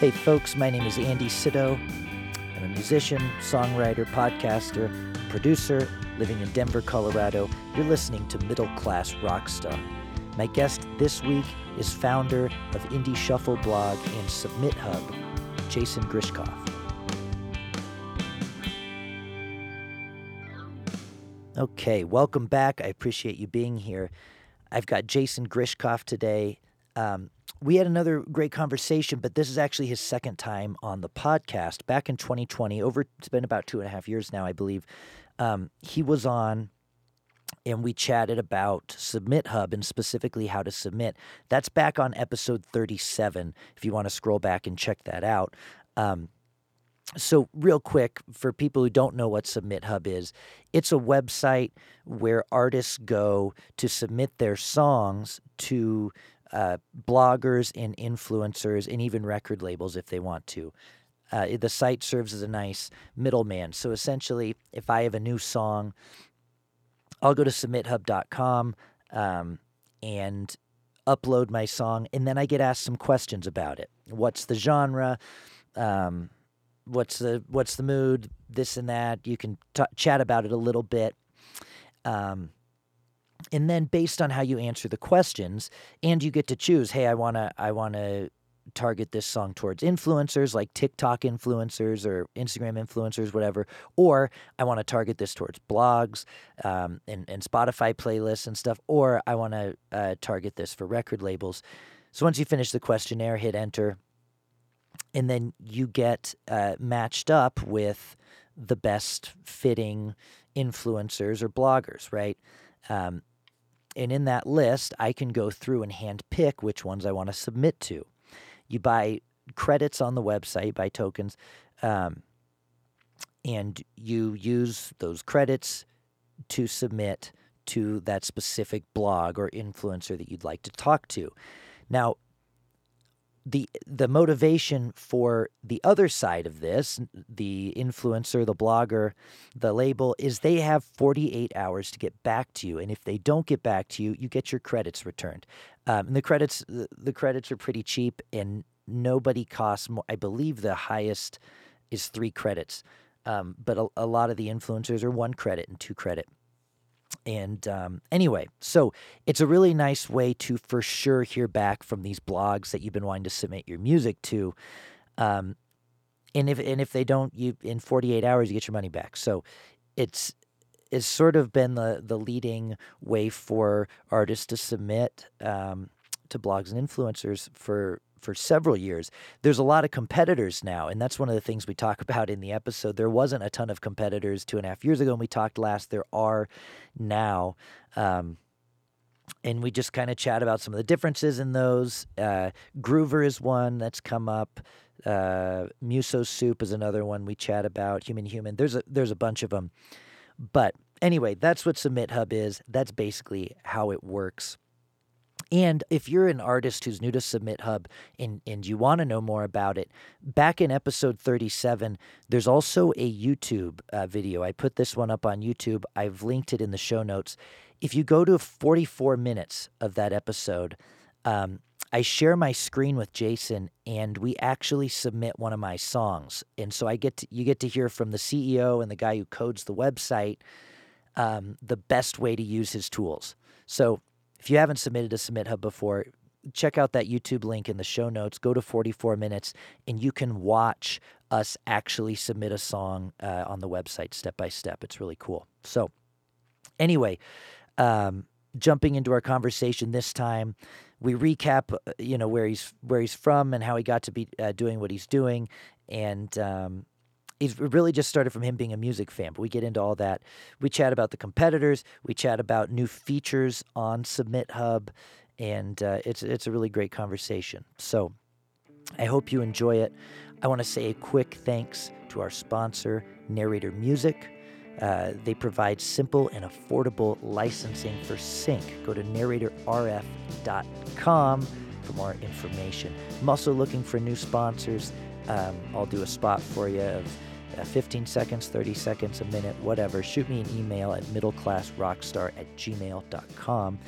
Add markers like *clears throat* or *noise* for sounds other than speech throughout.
Hey, folks, my name is Andy Sydow. I'm a musician, songwriter, podcaster, producer, living in Denver, Colorado. You're listening to Middle Class Rockstar. My guest this week is founder of Indie Shuffle blog and Submit Hub, Jason Grishkoff. Okay, welcome back. I appreciate you being here. I've got Jason Grishkoff today. Um, we had another great conversation, but this is actually his second time on the podcast. Back in 2020, over it's been about two and a half years now, I believe. Um, he was on and we chatted about Submit Hub and specifically how to submit. That's back on episode 37 if you want to scroll back and check that out. Um, so, real quick, for people who don't know what Submit Hub is, it's a website where artists go to submit their songs to uh, bloggers and influencers and even record labels if they want to. Uh, the site serves as a nice middleman. So essentially, if I have a new song, I'll go to submithub.com um, and upload my song, and then I get asked some questions about it. What's the genre? Um, what's the what's the mood? This and that. You can t- chat about it a little bit. Um, and then based on how you answer the questions and you get to choose hey i want to i want to target this song towards influencers like tiktok influencers or instagram influencers whatever or i want to target this towards blogs um, and, and spotify playlists and stuff or i want to uh, target this for record labels. So once you finish the questionnaire hit enter and then you get uh, matched up with the best fitting influencers or bloggers right? Um, and in that list, I can go through and hand pick which ones I want to submit to. You buy credits on the website, buy tokens, um, and you use those credits to submit to that specific blog or influencer that you'd like to talk to. Now, the the motivation for the other side of this, the influencer, the blogger, the label, is they have 48 hours to get back to you, and if they don't get back to you, you get your credits returned. Um, and the credits the, the credits are pretty cheap, and nobody costs more. I believe the highest is three credits, um, but a, a lot of the influencers are one credit and two credit. And um, anyway, so it's a really nice way to for sure hear back from these blogs that you've been wanting to submit your music to. Um, and if and if they don't, you in 48 hours you get your money back. So it's it's sort of been the the leading way for artists to submit um, to blogs and influencers for for several years. There's a lot of competitors now, and that's one of the things we talk *laughs* about in the episode. There wasn't a ton of competitors two and a half years ago when we talked last. There are now. Um, and we just kind of chat about some of the differences in those. Uh, Groover is one that's come up. Uh, Muso Soup is another one we chat about. Human Human. There's a there's a bunch of them. But anyway, that's what Submit Hub is. That's basically how it works. And if you're an artist who's new to Submit Hub and, and you want to know more about it, back in episode 37, there's also a YouTube uh, video. I put this one up on YouTube. I've linked it in the show notes. If you go to 44 minutes of that episode, um, I share my screen with Jason, and we actually submit one of my songs. And so I get to, you get to hear from the CEO and the guy who codes the website um, the best way to use his tools. So if you haven't submitted a Submit Hub before, check out that YouTube link in the show notes. Go to 44 minutes, and you can watch us actually submit a song uh, on the website step by step. It's really cool. So, anyway, um, jumping into our conversation this time, we recap, uh, you know, where he's where he's from and how he got to be uh, doing what he's doing, and um, it really just started from him being a music fan. But we get into all that. We chat about the competitors. We chat about new features on Submit Hub, and uh, it's it's a really great conversation. So I hope you enjoy it. I want to say a quick thanks to our sponsor, Narrator Music. Uh, they provide simple and affordable licensing for sync. Go to narratorrf.com for more information. I'm also looking for new sponsors. Um, I'll do a spot for you of uh, 15 seconds, 30 seconds, a minute, whatever, shoot me an email at middleclassrockstar at gmail.com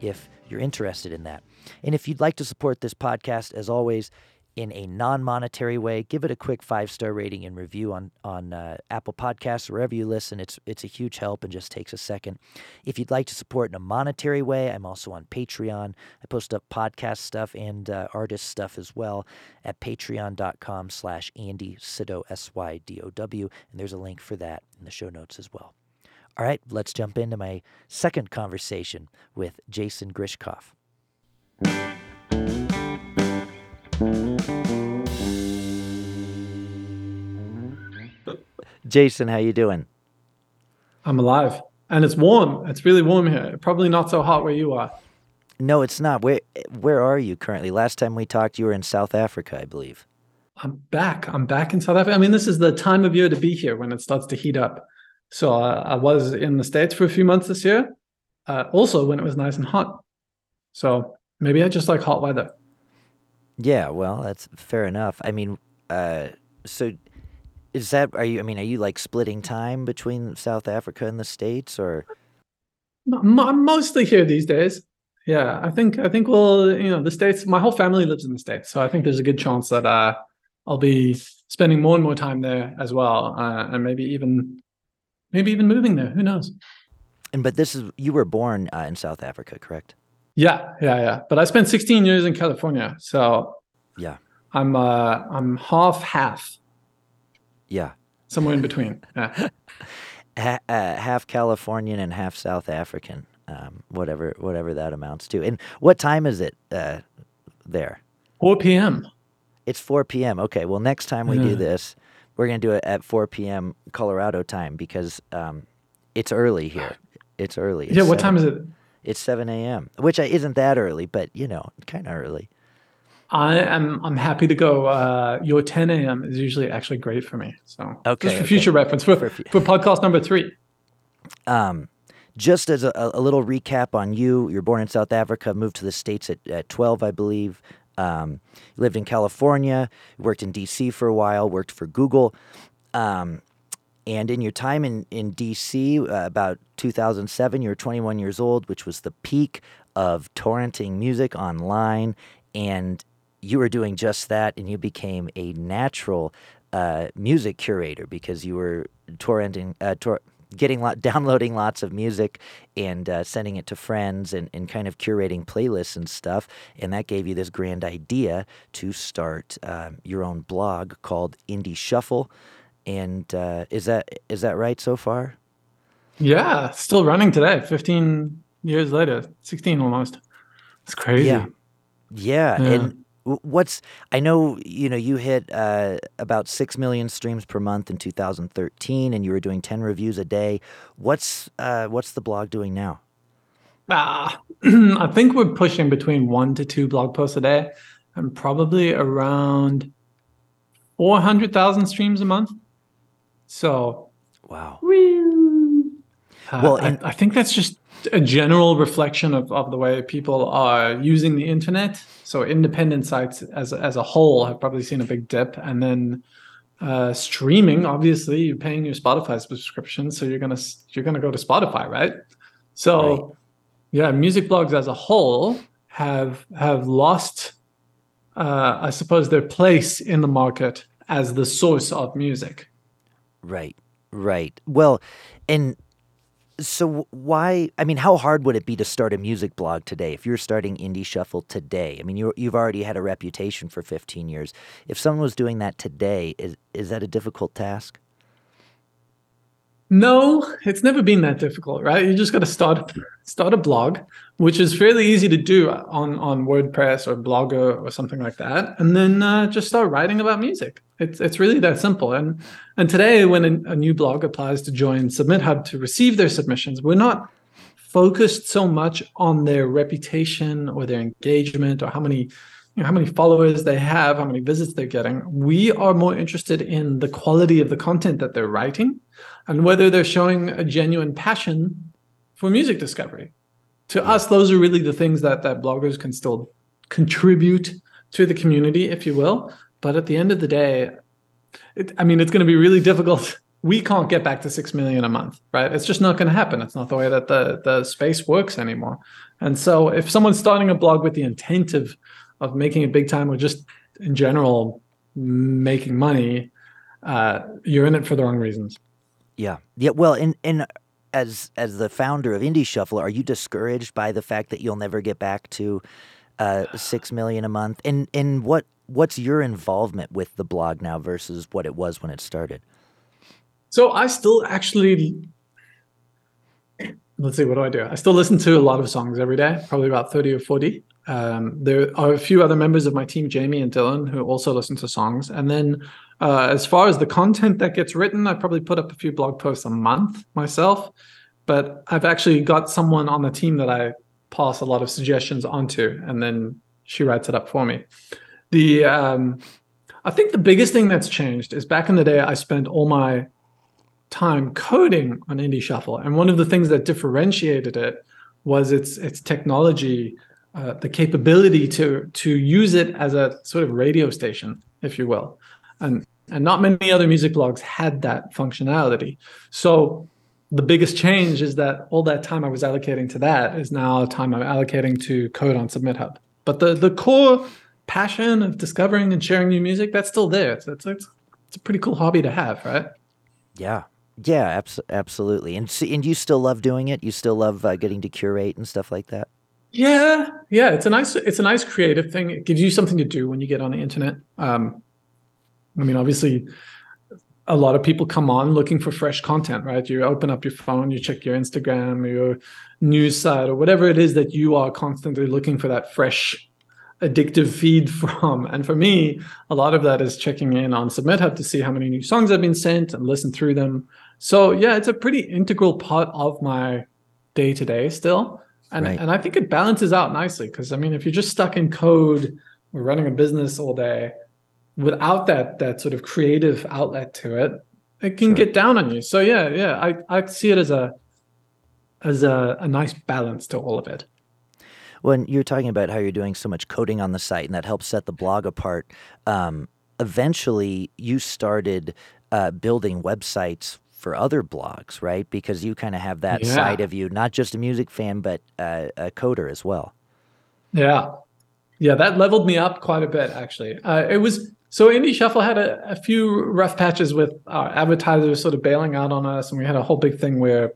if you're interested in that. And if you'd like to support this podcast, as always, in a non-monetary way, give it a quick five-star rating and review on on uh, Apple Podcasts wherever you listen. It's it's a huge help and just takes a second. If you'd like to support in a monetary way, I'm also on Patreon. I post up podcast stuff and uh, artist stuff as well at patreon.com slash Andy Sydow, S-Y-D-O-W, and there's a link for that in the show notes as well. All right, let's jump into my second conversation with Jason Grishkoff. Jason, how you doing? I'm alive, and it's warm. It's really warm here. Probably not so hot where you are. No, it's not. Where where are you currently? Last time we talked, you were in South Africa, I believe. I'm back. I'm back in South Africa. I mean, this is the time of year to be here when it starts to heat up. So uh, I was in the states for a few months this year, uh, also when it was nice and hot. So maybe I just like hot weather. Yeah, well, that's fair enough. I mean, uh, so is that are you? I mean, are you like splitting time between South Africa and the states, or? I'm mostly here these days. Yeah, I think I think we'll you know the states. My whole family lives in the states, so I think there's a good chance that uh, I'll be spending more and more time there as well, uh, and maybe even maybe even moving there. Who knows? And but this is you were born uh, in South Africa, correct? Yeah, yeah, yeah. But I spent 16 years in California, so yeah, I'm uh I'm half half. Yeah, somewhere in between. Yeah. *laughs* ha- uh, half Californian and half South African, um, whatever whatever that amounts to. And what time is it uh, there? 4 p.m. It's 4 p.m. Okay, well, next time we yeah. do this, we're gonna do it at 4 p.m. Colorado time because um, it's early here. It's early. It's yeah. What 7, time is it? It's 7 a.m., which isn't that early, but you know, kind of early. I am I'm happy to go. Uh, your 10 a.m. is usually actually great for me. So okay, just for okay. future reference for, for, for podcast number three. Um, just as a, a, little recap on you, you're born in South Africa, moved to the states at, at 12, I believe. Um, lived in California, worked in D.C. for a while, worked for Google. Um, and in your time in, in DC, uh, about 2007, you were 21 years old, which was the peak of torrenting music online. And you were doing just that, and you became a natural uh, music curator because you were torrenting, uh, tor- getting lot, *laughs* downloading lots of music and uh, sending it to friends and, and kind of curating playlists and stuff. And that gave you this grand idea to start um, your own blog called Indie Shuffle. And uh, is that is that right so far? Yeah, still running today, 15 years later, 16 almost. It's crazy. Yeah. Yeah. yeah. And What's I know you know you hit uh, about six million streams per month in 2013, and you were doing 10 reviews a day. What's uh, what's the blog doing now? Uh, *clears throat* I think we're pushing between one to two blog posts a day, and probably around 400,000 streams a month. So, wow. Uh, well, I, I think that's just a general reflection of, of the way people are using the internet. So independent sites as as a whole have probably seen a big dip, and then uh, streaming. Obviously, you're paying your Spotify subscription, so you're gonna you're gonna go to Spotify, right? So, right. yeah, music blogs as a whole have have lost, uh, I suppose, their place in the market as the source of music. Right, right. Well, and so why? I mean, how hard would it be to start a music blog today? If you're starting Indie Shuffle today, I mean, you you've already had a reputation for 15 years. If someone was doing that today, is is that a difficult task? No, it's never been that difficult, right? You just got to start start a blog, which is fairly easy to do on on WordPress or Blogger or something like that, and then uh, just start writing about music. It's it's really that simple. And and today, when a, a new blog applies to join Submit Hub to receive their submissions, we're not focused so much on their reputation or their engagement or how many you know, how many followers they have, how many visits they're getting. We are more interested in the quality of the content that they're writing and whether they're showing a genuine passion for music discovery. To us, those are really the things that that bloggers can still contribute to the community, if you will. But at the end of the day, it, I mean, it's going to be really difficult. *laughs* We can't get back to six million a month, right? It's just not going to happen. It's not the way that the the space works anymore. And so, if someone's starting a blog with the intent of of making it big time or just in general making money, uh, you're in it for the wrong reasons. Yeah. Yeah. Well, and and as as the founder of Indie Shuffle, are you discouraged by the fact that you'll never get back to uh, six million a month? And and what what's your involvement with the blog now versus what it was when it started? So I still actually let's see, what do I do? I still listen to a lot of songs every day, probably about 30 or 40. Um, there are a few other members of my team, Jamie and Dylan, who also listen to songs. And then uh, as far as the content that gets written, I probably put up a few blog posts a month myself. But I've actually got someone on the team that I pass a lot of suggestions onto, and then she writes it up for me. The um, I think the biggest thing that's changed is back in the day, I spent all my time coding on Indie Shuffle, and one of the things that differentiated it was its its technology, uh, the capability to to use it as a sort of radio station, if you will, and and not many other music blogs had that functionality. So the biggest change is that all that time I was allocating to that is now time I'm allocating to code on Submit Hub. But the the core passion of discovering and sharing new music that's still there. It's it's, it's, it's a pretty cool hobby to have, right? Yeah, yeah, abs- absolutely. And and you still love doing it. You still love uh, getting to curate and stuff like that. Yeah, yeah. It's a nice, it's a nice creative thing. It gives you something to do when you get on the internet. Um, I mean, obviously, a lot of people come on looking for fresh content, right? You open up your phone, you check your Instagram, your news site, or whatever it is that you are constantly looking for that fresh addictive feed *laughs* from. And for me, a lot of that is checking in on Submit Hub to see how many new songs have been sent and listen through them. So yeah, it's a pretty integral part of my day to day still. And, right. and I think it balances out nicely because I mean, if you're just stuck in code or running a business all day without that that sort of creative outlet to it, it can sure. get down on you. So yeah, yeah, I, I see it as a as a, a nice balance to all of it when you're talking about how you're doing so much coding on the site and that helps set the blog apart, um, eventually you started uh, building websites for other blogs, right? Because you kind of have that yeah. side of you, not just a music fan, but uh, a coder as well. Yeah. Yeah, that leveled me up quite a bit, actually. Uh, it was so Indie Shuffle had a, a few rough patches with our advertisers sort of bailing out on us, and we had a whole big thing where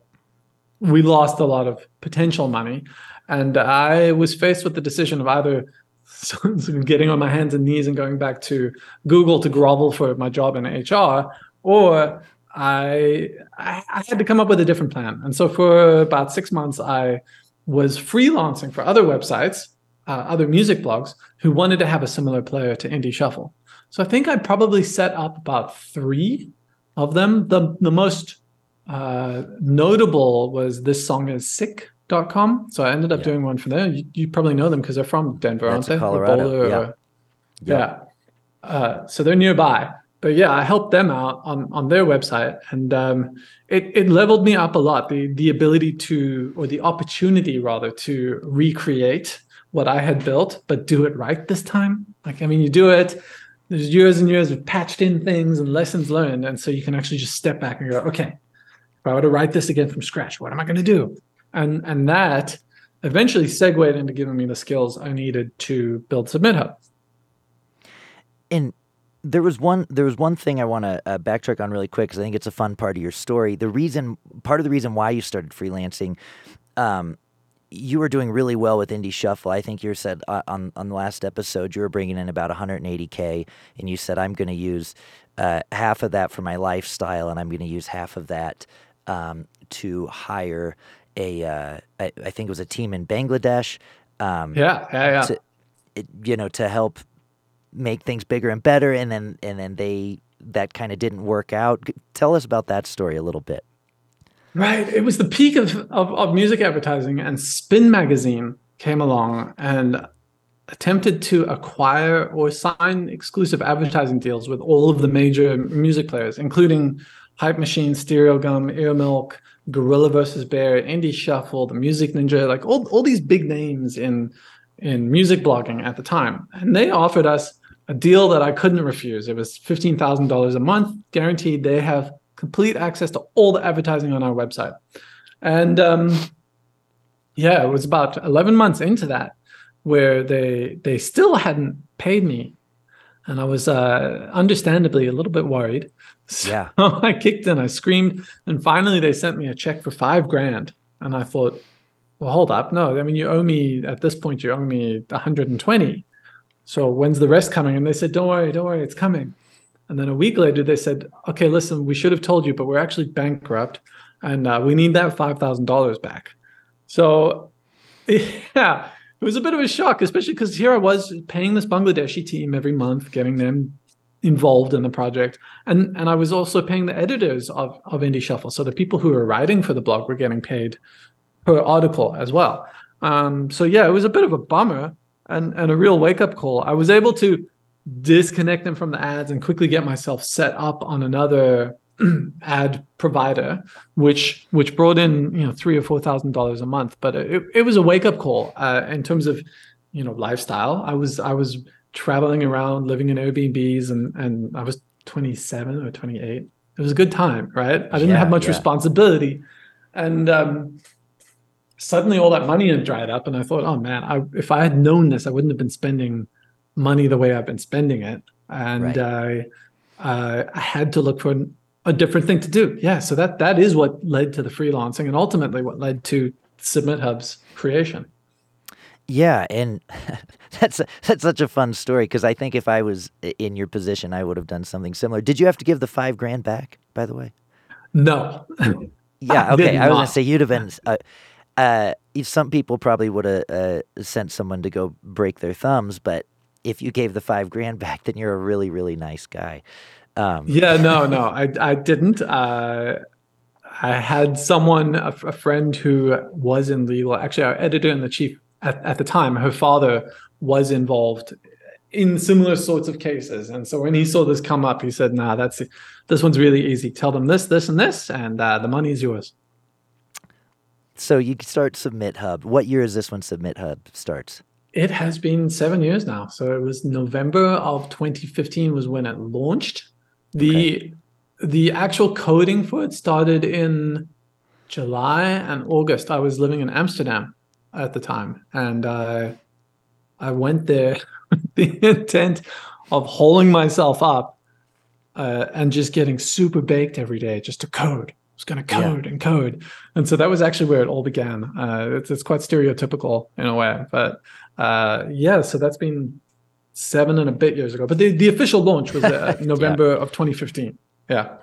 we lost a lot of potential money. And I was faced with the decision of either *laughs* getting on my hands and knees and going back to Google to grovel for my job in HR, or I, I, had to come up with a different plan. And so for about six months, I was freelancing for other websites, uh, other music blogs who wanted to have a similar player to Indie Shuffle. So I think I probably set up about three of them. The the most uh, notable was this song is sick com. So I ended up yeah. doing one for them. You, you probably know them because they're from Denver, That's aren't they? Colorado. yeah. Or, yeah. Uh, so they're nearby. But yeah, I helped them out on on their website, and um, it it leveled me up a lot. The the ability to, or the opportunity rather, to recreate what I had built, but do it right this time. Like I mean, you do it. There's years and years of patched in things and lessons learned, and so you can actually just step back and go, okay, if I were to write this again from scratch, what am I going to do? And and that eventually segued into giving me the skills I needed to build Submit Hub. And there was one there was one thing I want to uh, backtrack on really quick because I think it's a fun part of your story. The reason part of the reason why you started freelancing, um, you were doing really well with Indie Shuffle. I think you said uh, on on the last episode you were bringing in about 180k, and you said I'm going to use uh, half of that for my lifestyle, and I'm going to use half of that um, to hire a uh, I, I think it was a team in Bangladesh. Um, yeah, yeah, yeah. To, it, you know, to help make things bigger and better, and then and then they that kind of didn't work out. Tell us about that story a little bit. Right, it was the peak of, of, of music advertising, and Spin Magazine came along and attempted to acquire or sign exclusive advertising deals with all of the major music players, including Hype Machine, Stereo Gum, Ear Earmilk, Gorilla versus Bear, Indie Shuffle, the Music Ninja, like all, all these big names in in music blogging at the time. And they offered us a deal that I couldn't refuse. It was $15,000 a month, guaranteed they have complete access to all the advertising on our website. And um, yeah, it was about 11 months into that where they they still hadn't paid me and I was uh, understandably a little bit worried. So *laughs* Yeah. I kicked in, I screamed, and finally they sent me a check for five grand. And I thought, well, hold up. No, I mean, you owe me at this point, you owe me 120. So when's the rest coming? And they said, don't worry, don't worry, it's coming. And then a week later, they said, okay, listen, we should have told you, but we're actually bankrupt and uh, we need that $5,000 back. So, *laughs* yeah, it was a bit of a shock, especially because here I was paying this Bangladeshi team every month, getting them involved in the project. And and I was also paying the editors of, of Indie Shuffle. So the people who were writing for the blog were getting paid per article as well. Um, so yeah, it was a bit of a bummer and, and a real wake up call. I was able to disconnect them from the ads and quickly get myself set up on another *clears throat* ad provider, which which brought in you know three or four thousand dollars a month. But it, it was a wake up call uh, in terms of you know lifestyle. I was I was traveling around, living in Airbnbs, and and I was 27 or 28. It was a good time, right? I didn't Yeah, have much yeah. responsibility, and um, suddenly all that money had dried up, and I thought, oh man, I, if I had known this, I wouldn't have been spending money the way I've been spending it, and Right. I uh, I had to look for an, a different thing to do. Yeah, so that that is what led to the freelancing, and ultimately what led to Submit Hub's creation. Yeah, and *laughs* that's that's such a fun story because I think if I was in your position, I would have done something similar. Did you have to give the five grand back, by the way? No, Yeah, *laughs* okay. did I was gonna say you'd have been. Uh, uh, some people probably would have uh, sent someone to go break their thumbs, but if you gave the five grand back, then you're a really, really nice guy. Um, yeah, no, *laughs* no, I I didn't. Uh, I had someone, a, a friend who was in legal. Actually, our editor in the chief at, at the time, her father was involved in similar sorts of cases, and so when he saw this come up, he said, "Nah, that's this one's really easy. Tell them this, this, and this, and uh, the money is yours." So you start Submit Hub. What year is this when Submit Hub starts? It has been seven years now. So it was November of 2015 was when it launched. The the actual coding for it started in July and August. I was living in Amsterdam at the time, and uh, I went there *laughs* with the intent of holding myself up uh, and just getting super baked every day, just to code. I was going to Yeah. code and code, and so that was actually where it all began. Uh, it's, it's quite stereotypical in a way, but uh, yeah. So that's been seven and a bit years ago. But the, the official launch was uh, *laughs* November of 2015. Yeah.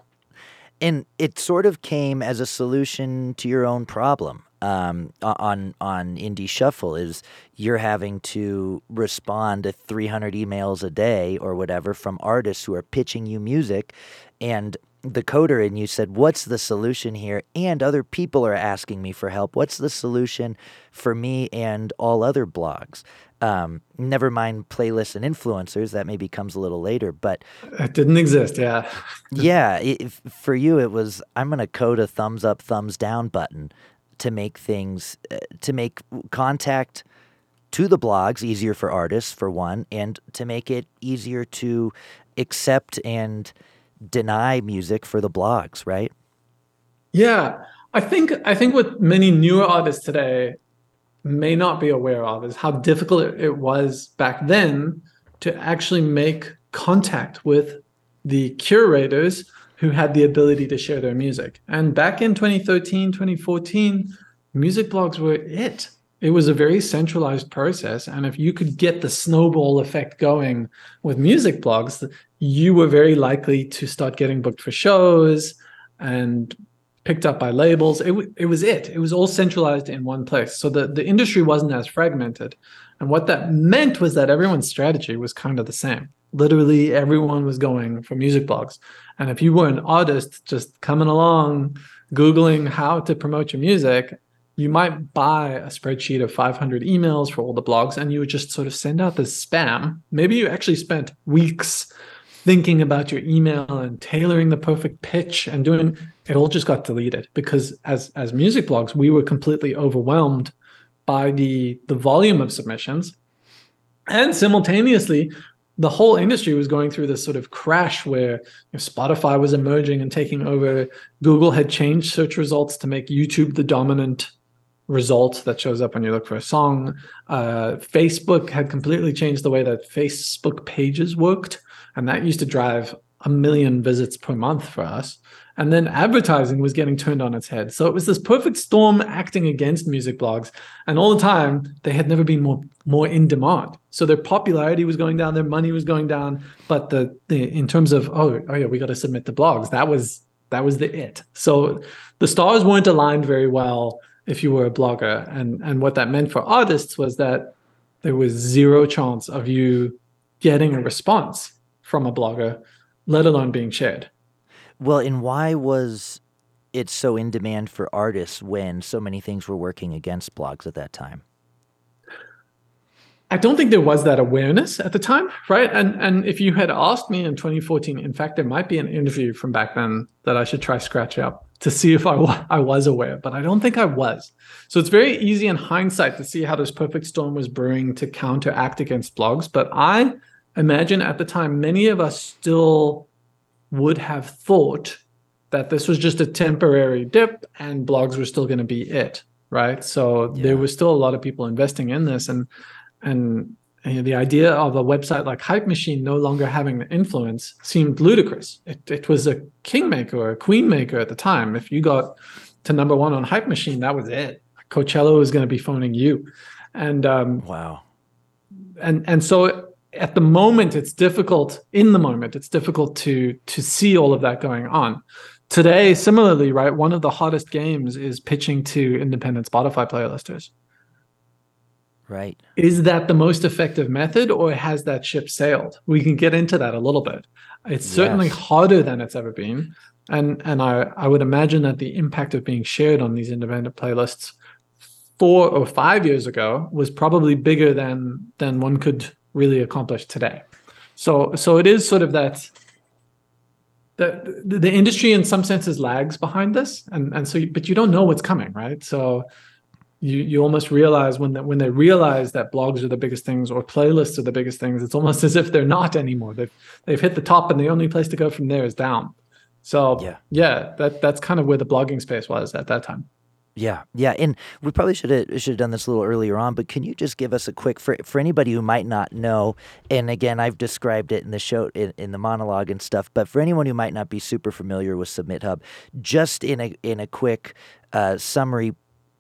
and it sort of came as a solution to your own problem um, on on Indie Shuffle is you're having to respond to 300 emails a day or whatever from artists who are pitching you music, and the coder in you said, "What's the solution here?" And other people are asking me for help. What's the solution for me and all other blogs? Um, never mind playlists and influencers. That maybe comes a little later, but It didn't exist. Yeah. yeah, i if, for you it was I'm going to code a thumbs up, thumbs down button to make things uh, to make contact to the blogs easier for artists for one and to make it easier to accept and deny music for the blogs, right? Yeah, I think I think what many newer artists today may not be aware of is how difficult it, it was back then to actually make contact with the curators who had the ability to share their music. And back in 2013, 2014, music blogs were it. It was a very centralized process. And if you could get the snowball effect going with music blogs, you were very likely to start getting booked for shows and picked up by labels. It, w- it was it. It was all centralized in one place. So the, the industry wasn't as fragmented. And what that meant was that everyone's strategy was kind of the same. Literally, everyone was going for music blogs. And if you were an artist just coming along, Googling how to promote your music, you might buy a spreadsheet of 500 emails for all the blogs and you would just sort of send out this spam. Maybe you actually spent weeks thinking about your email and tailoring the perfect pitch and doing it all just got deleted because as as music blogs we were completely overwhelmed by the the volume of submissions and simultaneously the whole industry was going through this sort of crash where you know, Spotify was emerging and taking over. Google had changed search results to make YouTube the dominant result that shows up when you look for a song. Uh, Facebook had completely changed the way that Facebook pages worked. and that used to drive a million visits per month for us. And then advertising was getting turned on its head. So it was this perfect storm acting against music blogs. And all the time, they had never been more more in demand. So their popularity was going down, their money was going down. But the, the in terms of oh oh yeah, we got to submit the blogs. That was that was the it. So the stars weren't aligned very well if you were a blogger. And and what that meant for artists was that there was zero chance of you getting a response from a blogger, let alone being shared. Well, and why was it so in demand for artists when so many things were working against blogs at that time? I don't think there was that awareness at the time, right? And and if you had asked me in 2014, in fact, there might be an interview from back then that I should try scratch up to see if I, I was aware, but I don't think I was. So it's very easy in hindsight to see how this perfect storm was brewing to counteract against blogs. But I imagine at the time, many of us still would have thought that this was just a temporary dip and blogs were still going to be it right? So yeah. there was still a lot of people investing in this and and you know, the idea of a website like hype machine no longer having the influence seemed ludicrous. It, it was a kingmaker or a queenmaker at the time. If you got to number one on hype machine that was it. Coachella was going to be phoning you. And um, wow. and and so at the moment it's difficult in the moment it's difficult to to see all of that going on. Today similarly right one of the hottest games is pitching to independent spotify playlisters right. Is that the most effective method or has that ship sailed? We can get into that a little bit. It's yes. certainly harder than it's ever been and and i i would imagine that the impact of being shared on these independent playlists four or five years ago was probably bigger than than one could really accomplish today. So so it is sort of that the, the, the industry in some senses lags behind this and and so you, but you don't know what's coming right? So you you almost realize when that when they realize that blogs are the biggest things or playlists are the biggest things it's almost as if they're not anymore. They've they've hit the top and the only place to go from there is down. So yeah. yeah that that's kind of where the blogging space was at that time yeah, yeah, and we probably should have should have done this a little earlier on. But can you just give us a quick for for anybody who might not know? And again, I've described it in the show in, in the monologue and stuff. But for anyone who might not be super familiar with Submit Hub, just in a in a quick uh, summary,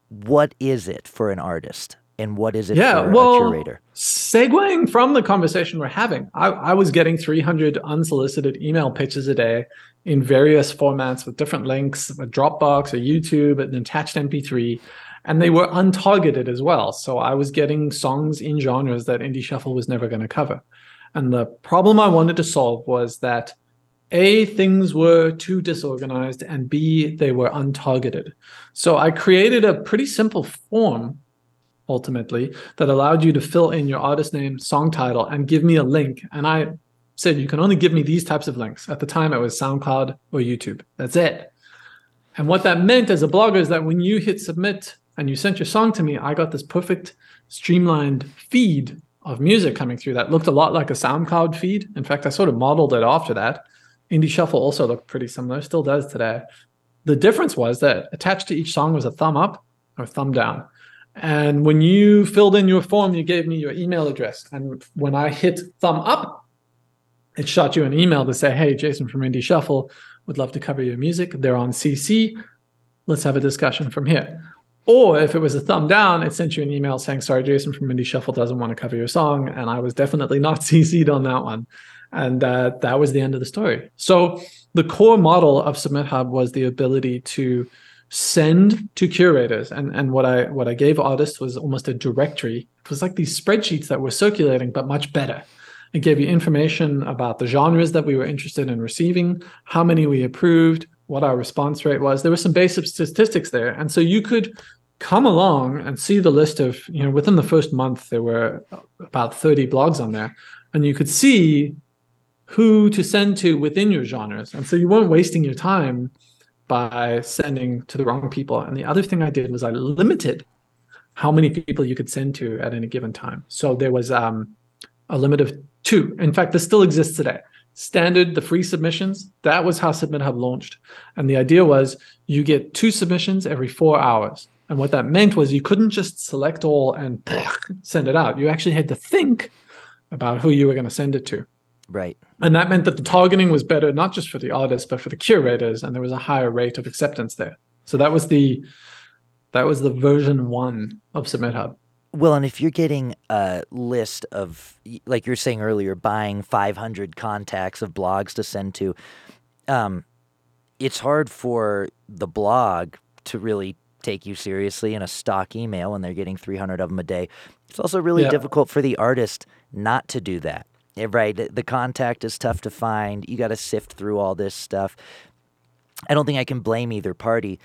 what is it for an artist? And what is it yeah, for well, a curator? Segueing from the conversation we're having, I, I, was getting 300 unsolicited email pitches a day in various formats with different links, a Dropbox, a YouTube, an attached MP3, and they were untargeted as well. So I was getting songs in genres that Indie Shuffle was never going to cover. And the problem I wanted to solve was that a, things were too disorganized, and B, they were untargeted. So I created a pretty simple form ultimately that allowed you to fill in your artist name, song title, and give me a link. And I said you can only give me these types of links. At the time, it was SoundCloud or YouTube. That's it. And what that meant as a blogger is that when you hit submit and you sent your song to me, I got this perfect streamlined feed of music coming through that looked a lot like a SoundCloud feed. In fact, I sort of modeled it after that. Indie Shuffle also looked pretty similar, still does today. The difference was that attached to each song was a thumb up or thumb down. And when you filled in your form, you gave me your email address. And when I hit thumb up, it shot you an email to say, Hey, Jason from Indie Shuffle would love to cover your music. They're on CC. Let's have a discussion from here. Or if it was a thumb down, it sent you an email saying, Sorry, Jason from Indie Shuffle doesn't want to cover your song. And I was definitely not *laughs* CC'd on that one. And uh, that was the end of the story. So the core model of Submit Hub was the ability to send to curators. And and what i what i gave artists was almost a directory. It was like these spreadsheets that were circulating but much better. It gave you information about the genres that we were interested in receiving how many we approved what our response rate was. There were some basic statistics there. And so you could come along and see the list of you know within the first month there were about 30 blogs on there and you could see who to send to within your genres. And so you weren't wasting your time by sending to the wrong people. And the other thing I did was I limited how many people you could send to at any given time. So there was um, a limit of two. In fact, this still exists today. Standard, the free submissions, that was how Submit Hub launched. And the idea was you get two submissions every four hours. And what that meant was you couldn't just select all and *laughs* send it out. You actually had to think about who you were going to send it to. Right. And that meant that the targeting was better, not just for the artists, but for the curators, and there was a higher rate of acceptance there. So that was the that was the version one of Submit Hub. Well, and if you're getting a list of, like you're saying earlier, buying 500 contacts of blogs to send to, um, it's hard for the blog to really take you seriously in a stock email when they're getting 300 of them a day. It's also really Yeah. difficult for the artist not to do that. Eh, Right? The- contact is tough to find. You got to sift through all this stuff. I don't think I can blame either party.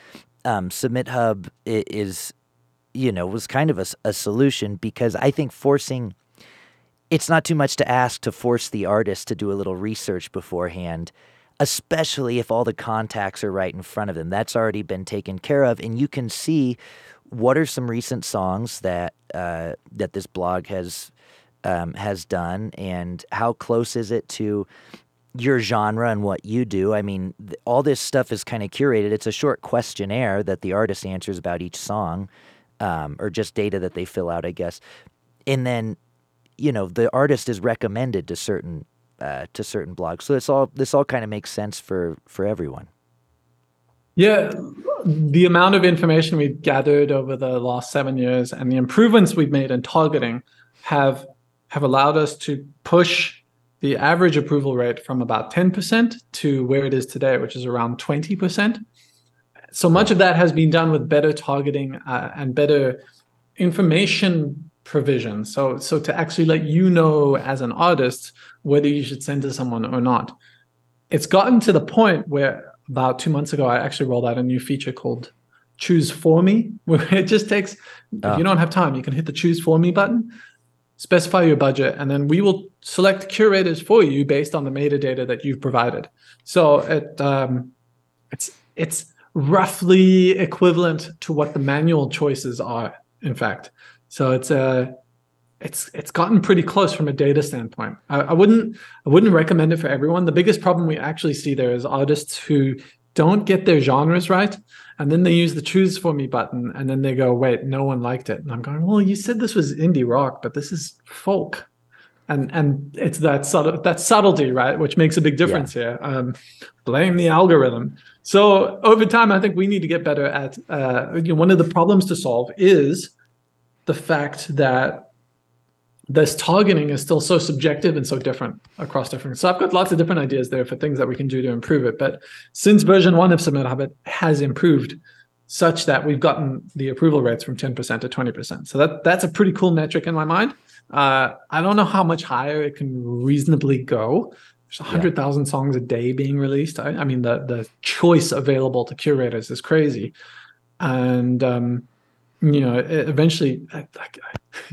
Um, Submit Hub is, you know, was kind of a solution because I think forcing it's not too much to ask to force the artist to do a little research beforehand, especially if all the contacts are right in front of them. That's already been taken care of, and you can see what are some recent songs that uh, that this blog has um, has done, and how close is it to your genre and what you do. I mean, th- all this stuff is kind of curated. It's a short questionnaire that the artist answers about each song, um, or just data that they fill out, I guess. And then, you know, the artist is recommended to certain uh, to certain blogs. So this all this all kind of makes sense for for everyone. Yeah, the amount of information we've gathered over the last seven years and the improvements we've made in targeting have have allowed us to push the average approval rate from about 10% to where it is today, which is around 20%. So much of that has been done with better targeting uh, and better information provision. So, so to actually let you know as an artist whether you should send to someone or not. It's gotten to the point where about two months ago, I actually rolled out a new feature called Choose For Me, *laughs* where it just takes, Ah. if you don't have time, you can hit the Choose For Me button, specify your budget, and then we will select curators for you based on the metadata that you've provided. So it um, it's it's roughly equivalent to what the manual choices are, in fact. So it's a it's it's gotten pretty close from a data standpoint. I, I wouldn't I wouldn't recommend it for everyone. The biggest problem we actually see there is artists who don't get their genres right, and then they use the choose for me button, and then they go, wait, no one liked it, and I'm going, well, you said this was indie rock, but this is folk, and and it's that subtle that subtlety, right, which makes a big difference here. Um, blame the algorithm. So over time, I think we need to get better at. Uh, you know, one of the problems to solve is the fact that this targeting is still so subjective and so different across different. So I've got lots of different ideas there for things that we can do to improve it. But since version one of Submit Habit has improved such that we've gotten the approval rates from 10% to 20%. So that that's a pretty cool metric in my mind. Uh, I don't know how much higher it can reasonably go. There's 100,000 songs a day being released. I, I mean, the, the choice available to curators is crazy. And, um, you know, eventually, I, I-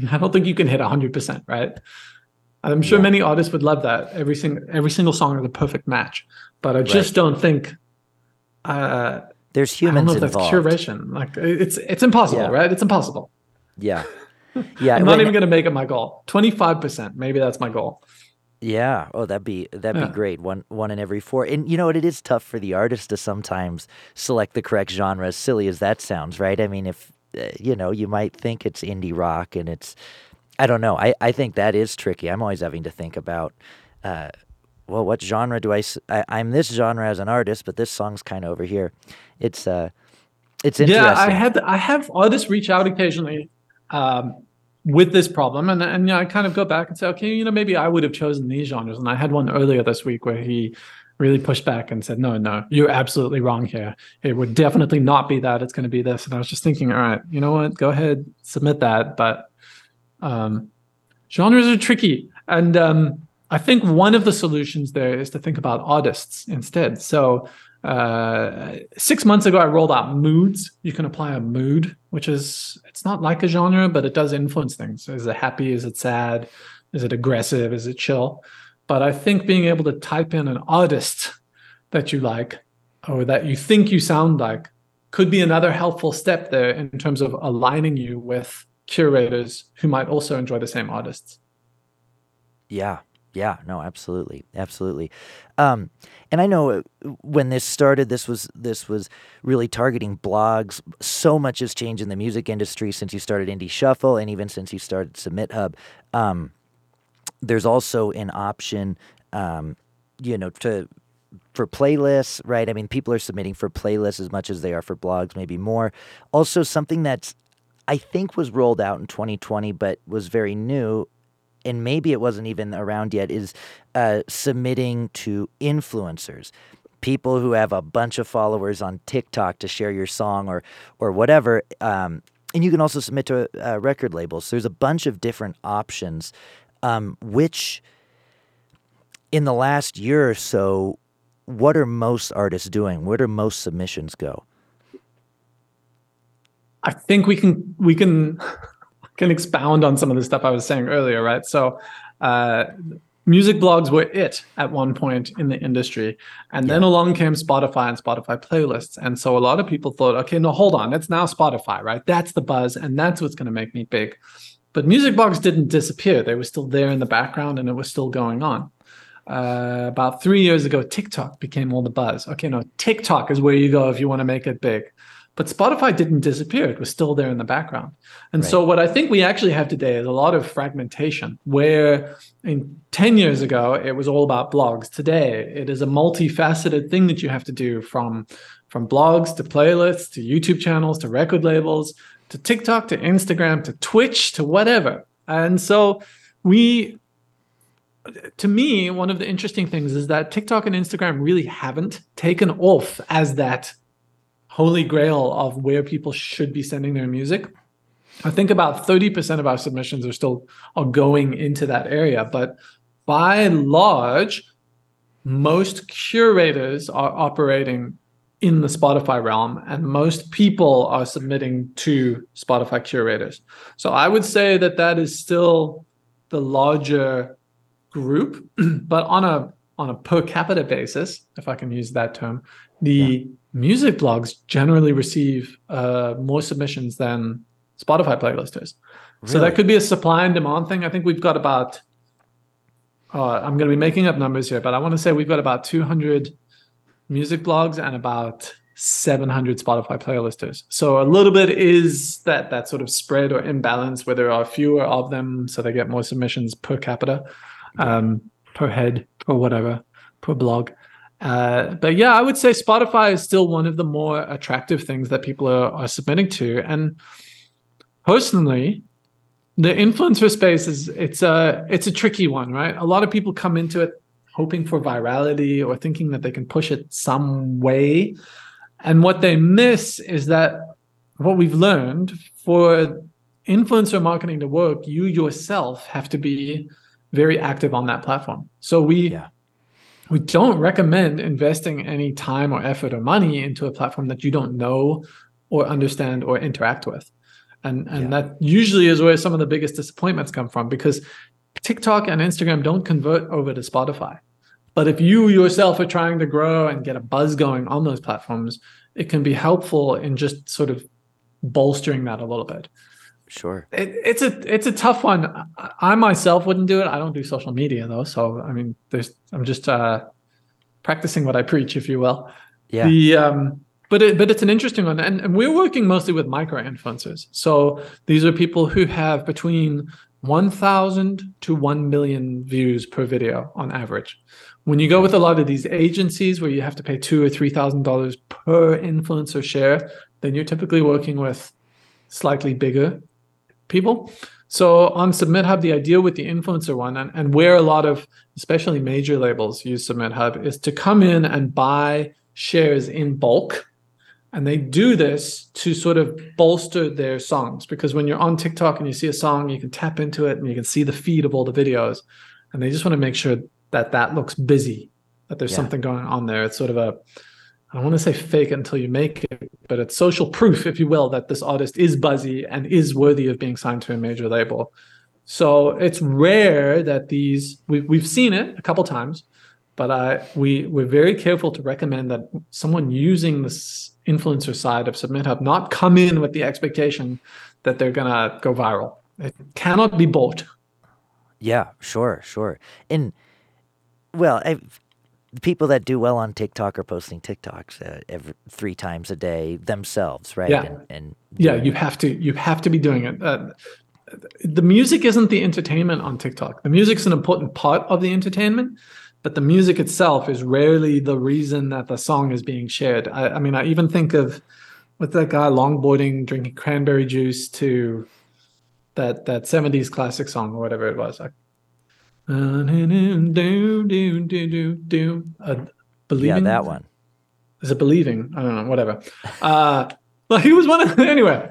*laughs* I don't think you can hit 100%, right? I'm sure Yeah. many artists would love that. Every single every single song is a perfect match, but I just don't think uh, There's I don't humans know if that's involved. curation. Like it's it's impossible, Yeah. right? It's impossible. Yeah, *laughs* yeah. I'm not when- even going to make it my goal. 25%, maybe that's my goal. Yeah. Oh, that'd be that'd Yeah. be great. One one in every four. And you know what? It is tough for the artist to sometimes select the correct genre. As silly as that sounds, right? I mean, if you know, you might think it's indie rock, and it's I don't know. I I think that is tricky. I'm always having to think about. Uh, well, what genre do I? I'm this genre as an artist, but this song's kind of over here. It's uh, it's interesting. Yeah, I had I have artists reach out occasionally um, with this problem, and and yeah, I kind of go back and say, okay, you know, maybe I would have chosen these genres. And I had one earlier this week where he really pushed back and said, no, no, you're absolutely wrong here. It would definitely not be that. It's going to be this. And I was just thinking, all right, you know what? Go ahead, submit that. But um, genres are tricky, and um, I think one of the solutions there is to think about artists instead. So uh, six months ago, I rolled out moods. You can apply a mood, which is it's not like a genre, but it does influence things. Is it happy? Is it sad? Is it aggressive? Is it chill? But I think being able to type in an artist that you like or that you think you sound like could be another helpful step there in terms of aligning you with curators who might also enjoy the same artists. Yeah. Yeah, no, absolutely, absolutely, um, and I know uh, when this started, this was this was really targeting blogs. So much has changed in the music industry since you started Indie Shuffle, and even since you started Submit Hub. Um, there's also an option um, you know, to for playlists, right? I mean, people are submitting for playlists as much as they are for blogs, maybe more. Also, something that's I think was rolled out in 2020, but was very new, and maybe it wasn't even around yet, is uh, submitting to influencers. People who have a bunch of followers on TikTok to share your song or or whatever, um, and you can also submit to uh, record labels. So there's a bunch of different options, um, which in the last year or so, what are most artists doing? Where do most submissions go? I think we can we can *laughs* can expound on some of the stuff I was saying earlier, right? So, uh, music blogs were it at one point in the industry, and yeah. then along came Spotify and Spotify playlists, and so a lot of people thought, okay, no, hold on, it's now Spotify, right? That's the buzz, and that's what's going to make me big. But music blogs didn't disappear; they were still there in the background, and it was still going on. Uh, about three years ago, TikTok became all the buzz. Okay, no, TikTok is where you go if you want to make it big. But Spotify didn't disappear, it was still there in the background. And right. so, what I think we actually have today is a lot of fragmentation, where in 10 years ago, it was all about blogs. Today, it is a multifaceted thing that you have to do from, from blogs to playlists to YouTube channels to record labels to TikTok to Instagram to Twitch to whatever. And so, we to me, one of the interesting things is that TikTok and Instagram really haven't taken off as that holy grail of where people should be sending their music. I think about 30% of our submissions are still are going into that area, but by and large, most curators are operating in the Spotify realm, and most people are submitting to Spotify curators. So I would say that that is still the larger group, *clears throat* but on a on a per capita basis, if I can use that term, the yeah music blogs generally receive uh, more submissions than Spotify playlisters. Really? So that could be a supply and demand thing. I think we've got about, uh, I'm going to be making up numbers here, but I want to say we've got about 200 music blogs and about 700 Spotify playlisters. So a little bit is that that sort of spread or imbalance where there are fewer of them, so they get more submissions per capita, um, per head, or whatever, per blog. Uh, but yeah, I would say Spotify is still one of the more attractive things that people are, are submitting to. And personally, the influencer space is it's a it's a tricky one, right? A lot of people come into it hoping for virality or thinking that they can push it some way. And what they miss is that what we've learned for influencer marketing to work, you yourself have to be very active on that platform. So we yeah we don't recommend investing any time or effort or money into a platform that you don't know or understand or interact with. And and yeah. that usually is where some of the biggest disappointments come from because TikTok and Instagram don't convert over to Spotify. But if you yourself are trying to grow and get a buzz going on those platforms, it can be helpful in just sort of bolstering that a little bit. Sure. It, it's a it's a tough one. I, I myself wouldn't do it. I don't do social media though, so I mean, there's I'm just uh, practicing what I preach, if you will. Yeah. The um, but it, but it's an interesting one, and, and we're working mostly with micro influencers. So these are people who have between 1,000 to 1 million views per video on average. When you go with a lot of these agencies where you have to pay two or three thousand dollars per influencer share, then you're typically working with slightly bigger people. So on Submit Hub, the idea with the influencer one, and, and where a lot of especially major labels use Submit Hub, is to come in and buy shares in bulk. And they do this to sort of bolster their songs because when you're on TikTok and you see a song, you can tap into it and you can see the feed of all the videos. And they just want to make sure that that looks busy, that there's yeah. something going on there. It's sort of a I don't want to say fake until you make it, but it's social proof, if you will, that this artist is buzzy and is worthy of being signed to a major label. So it's rare that these we, we've seen it a couple times, but uh, we we're very careful to recommend that someone using this influencer side of Submit Hub not come in with the expectation that they're gonna go viral. It cannot be bought. Yeah, sure, sure. And well, I've people that do well on TikTok are posting TikToks uh, every three times a day themselves, right? Yeah, and, and yeah, you have to you have to be doing it. Uh, the music isn't the entertainment on TikTok. The music's an important part of the entertainment. But the music itself is rarely the reason that the song is being shared. I, I mean, I even think of with that guy longboarding, drinking cranberry juice to that that 70s classic song or whatever it was. Like. Uh, believing? Yeah, that one. Is it believing? I don't know, whatever. Uh, but he was one of *laughs* anyway.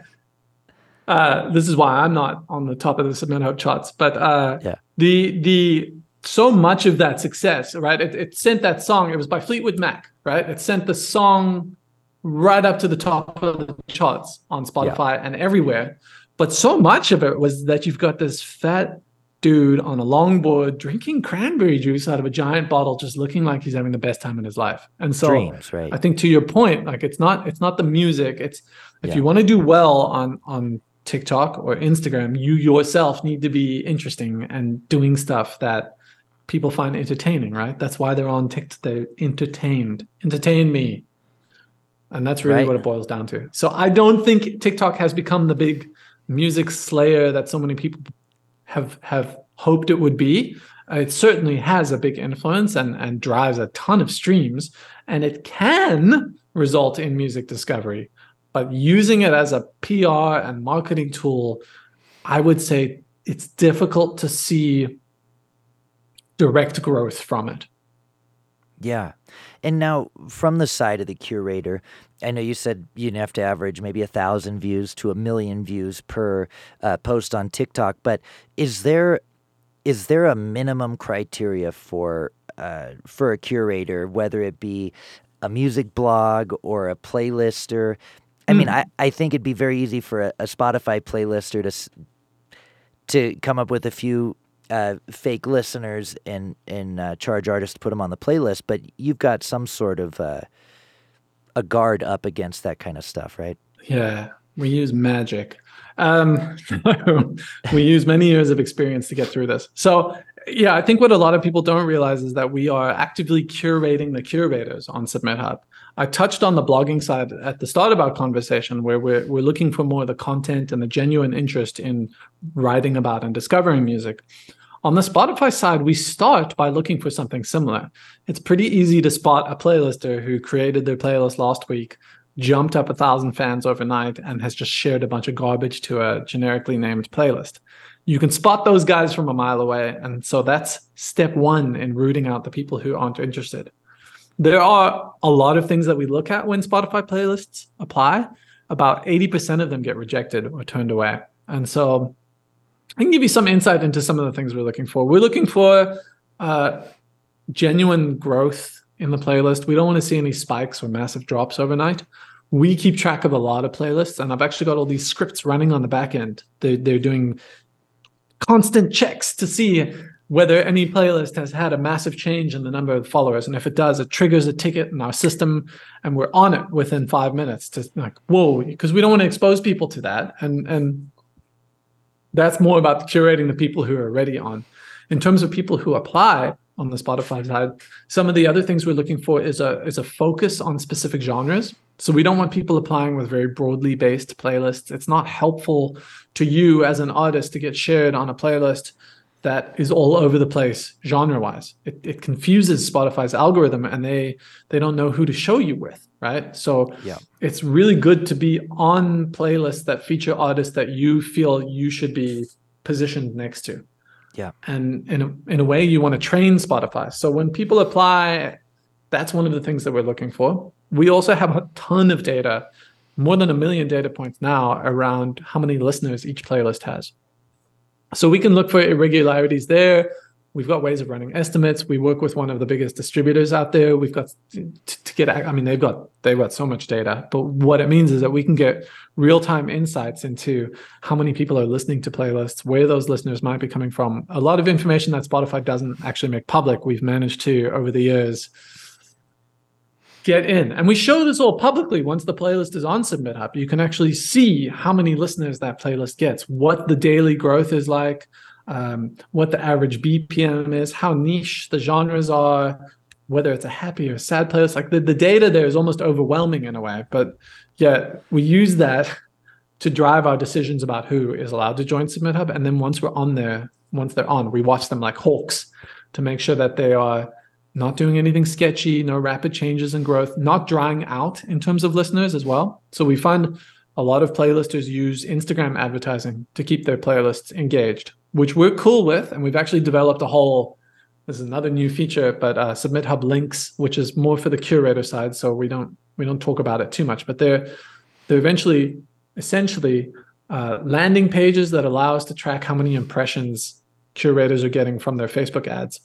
Uh, this is why I'm not on the top of the Submit Hub charts. But uh, yeah. the the so much of that success, right? It, it sent that song. It was by Fleetwood Mac, right? It sent the song right up to the top of the charts on Spotify yeah. and everywhere. But so much of it was that you've got this fat dude on a longboard drinking cranberry juice out of a giant bottle, just looking like he's having the best time in his life. And so Dreams, right. I think to your point, like it's not it's not the music. It's if yeah. you want to do well on on TikTok or Instagram, you yourself need to be interesting and doing stuff that people find entertaining, right? That's why they're on TikTok. They're entertained. Entertain me. And that's really right. what it boils down to. So I don't think TikTok has become the big music slayer that so many people have have hoped it would be. Uh, it certainly has a big influence and, and drives a ton of streams, and it can result in music discovery. But using it as a PR and marketing tool, I would say it's difficult to see direct growth from it. Yeah. And now, from the side of the curator, I know you said you'd have to average maybe a thousand views to a million views per uh, post on TikTok, but is there is there a minimum criteria for uh, for a curator, whether it be a music blog or a playlister? I mm. mean. I, I think it'd be very easy for a, a Spotify playlister to to come up with a few uh, fake listeners and and uh, charge artists to put them on the playlist, but you've got some sort of uh, a guard up against that kind of stuff, right? Yeah, we use magic. Um, *laughs* we use many years of experience to get through this. So yeah, I think what a lot of people don't realize is that we are actively curating the curators on Submit Hub. I touched on the blogging side at the start of our conversation, where we're we're looking for more of the content and the genuine interest in writing about and discovering music. On the Spotify side, we start by looking for something similar. It's pretty easy to spot a playlister who created their playlist last week, jumped up a thousand fans overnight, and has just shared a bunch of garbage to a generically named playlist. You can spot those guys from a mile away. And so that's step one in rooting out the people who aren't interested. There are a lot of things that we look at when Spotify playlists apply. About 80% of them get rejected or turned away. And so I can give you some insight into some of the things we're looking for. We're looking for uh, genuine growth in the playlist. We don't want to see any spikes or massive drops overnight. We keep track of a lot of playlists, and I've actually got all these scripts running on the back end. They're, they're doing constant checks to see whether any playlist has had a massive change in the number of followers. And if it does, it triggers a ticket in our system and we're on it within five minutes to like, whoa, because we don't want to expose people to that. And and that's more about curating the people who are already on. In terms of people who apply on the Spotify side, some of the other things we're looking for is a is a focus on specific genres. So we don't want people applying with very broadly based playlists. It's not helpful to you as an artist to get shared on a playlist that is all over the place genre wise. It, it confuses Spotify's algorithm and they they don't know who to show you with, right? So yeah. it's really good to be on playlists that feature artists that you feel you should be positioned next to. Yeah. And in a, in a way you want to train Spotify. So when people apply, that's one of the things that we're looking for. We also have a ton of data, more than a million data points now around how many listeners each playlist has. So we can look for irregularities there. We've got ways of running estimates. We work with one of the biggest distributors out there. We've got to, to get. I mean, they've got they've got so much data. But what it means is that we can get real time insights into how many people are listening to playlists, where those listeners might be coming from. A lot of information that Spotify doesn't actually make public. We've managed to over the years get in. And we show this all publicly once the playlist is on Submit Hub. You can actually see how many listeners that playlist gets, what the daily growth is like, um, what the average BPM is, how niche the genres are, whether it's a happy or sad playlist. Like the, the data there is almost overwhelming in a way. But yet we use that to drive our decisions about who is allowed to join Submit Hub. And then once we're on there, once they're on, we watch them like hawks to make sure that they are not doing anything sketchy, no rapid changes in growth, not drying out in terms of listeners as well. So we find a lot of playlisters use Instagram advertising to keep their playlists engaged, which we're cool with. And we've actually developed a whole, this is another new feature, but uh, Submit Hub links, which is more for the curator side. So we don't, we don't talk about it too much, but they're, they're eventually, essentially uh, landing pages that allow us to track how many impressions curators are getting from their Facebook ads.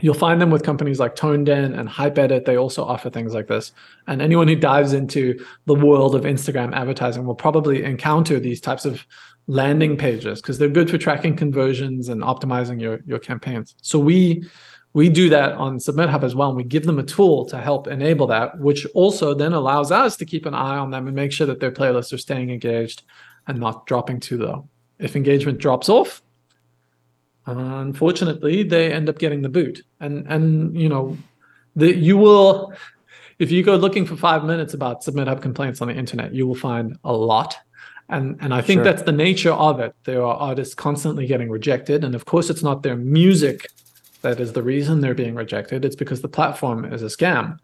You'll find them with companies like ToneDen and HypeEdit. They also offer things like this. And anyone who dives into the world of Instagram advertising will probably encounter these types of landing pages because they're good for tracking conversions and optimizing your, your campaigns. So we we do that on Submit Hub as well. And we give them a tool to help enable that, which also then allows us to keep an eye on them and make sure that their playlists are staying engaged and not dropping too low. If engagement drops off, unfortunately they end up getting the boot and and you know the you will if you go looking for five minutes about submit hub complaints on the internet you will find a lot and and i think sure. that's the nature of it there are artists constantly getting rejected and of course it's not their music that is the reason they're being rejected it's because the platform is a scam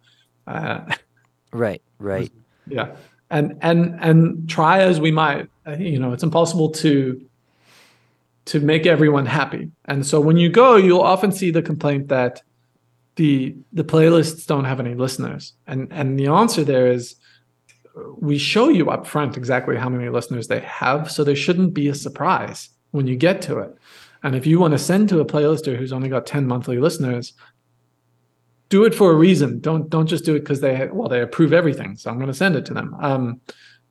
uh, right right *laughs* yeah and and and try as we might you know it's impossible to to make everyone happy. And so when you go, you'll often see the complaint that the the playlists don't have any listeners. And and the answer there is we show you up front exactly how many listeners they have, so there shouldn't be a surprise when you get to it. And if you want to send to a playlister who's only got 10 monthly listeners, do it for a reason. Don't don't just do it because they well they approve everything. So I'm going to send it to them. Um,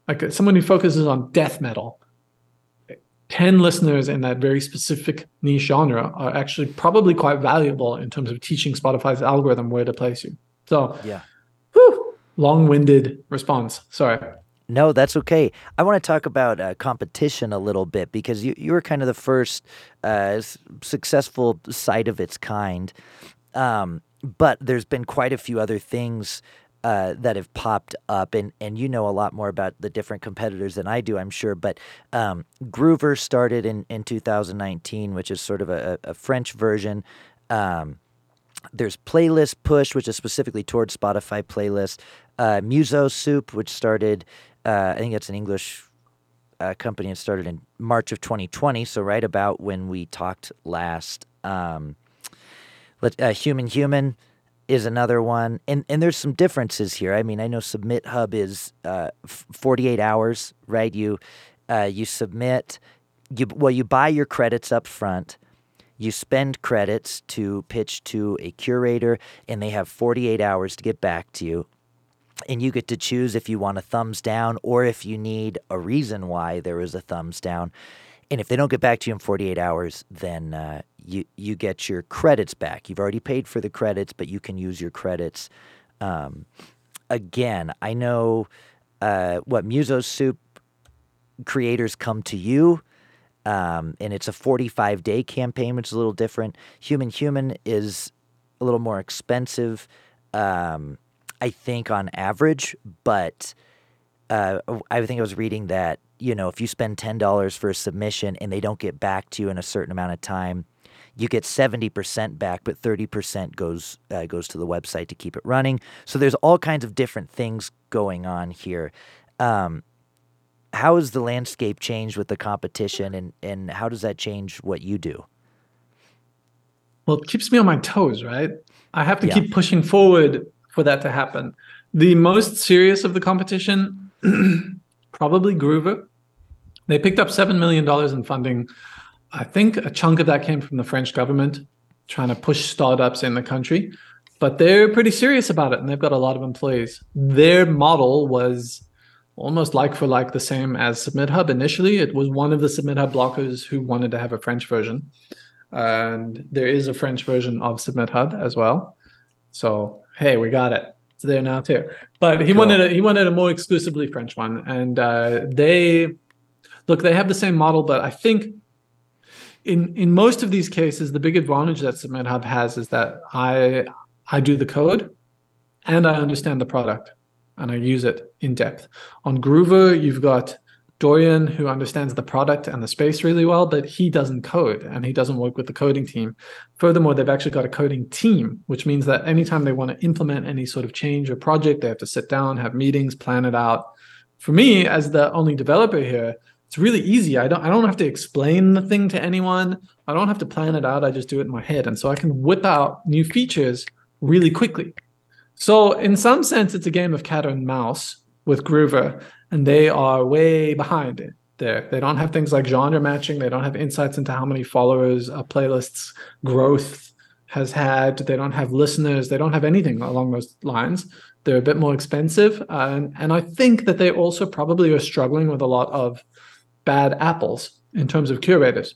like someone who focuses on death metal 10 listeners in that very specific niche genre are actually probably quite valuable in terms of teaching Spotify's algorithm where to place you. So, yeah. Long-winded response. Sorry. No, that's okay. I want to talk about uh, competition a little bit because you you were kind of the first uh, successful site of its kind. Um, but there's been quite a few other things uh, that have popped up, and and you know a lot more about the different competitors than I do, I'm sure. But um, Groover started in in 2019, which is sort of a, a French version. Um, there's Playlist Push, which is specifically towards Spotify playlist. Uh, Muso Soup, which started, uh, I think it's an English uh, company and started in March of 2020, so right about when we talked last. Um, let, uh, Human Human is another one, and and there's some differences here. I mean, I know Submit Hub is uh, 48 hours, right? You uh, you submit, you well, you buy your credits up front. You spend credits to pitch to a curator, and they have 48 hours to get back to you. And you get to choose if you want a thumbs down or if you need a reason why there is a thumbs down. And if they don't get back to you in 48 hours, then uh, you you get your credits back. You've already paid for the credits, but you can use your credits. Um, again, I know uh, what Muso Soup creators come to you, um, and it's a 45 day campaign, which is a little different. Human Human is a little more expensive, um, I think, on average, but uh, I think I was reading that you know if you spend ten dollars for a submission and they don't get back to you in a certain amount of time, you get seventy percent back, but thirty percent goes uh, goes to the website to keep it running. So there's all kinds of different things going on here. Um, how has the landscape changed with the competition, and and how does that change what you do? Well, it keeps me on my toes, right? I have to yeah. keep pushing forward for that to happen. The most serious of the competition *clears throat* probably Groover. They picked up $7 million in funding. I think a chunk of that came from the French government trying to push startups in the country, but they're pretty serious about it and they've got a lot of employees. Their model was almost like for like the same as Submit Hub initially. It was one of the Submit Hub blockers who wanted to have a French version. And there is a French version of Submit Hub as well. So, hey, we got it there now too. But he cool. wanted a, he wanted a more exclusively French one, and uh, they look they have the same model, but I think in in most of these cases, the big advantage that Submit Hub has is that I I do the code and I understand the product and I use it in depth. On Groover, you've got Dorian, who understands the product and the space really well, but he doesn't code and he doesn't work with the coding team. Furthermore, they've actually got a coding team, which means that anytime they want to implement any sort of change or project, they have to sit down, have meetings, plan it out. For me, as the only developer here, it's really easy. I don't I don't have to explain the thing to anyone. I don't have to plan it out. I just do it in my head. And so I can whip out new features really quickly. So in some sense, it's a game of cat and mouse with Groover and they are way behind it there. They don't have things like genre matching. They don't have insights into how many followers a playlist's growth has had. They don't have listeners. They don't have anything along those lines. They're a bit more expensive. Uh, and, and I think that they also probably are struggling with a lot of bad apples in terms of curators.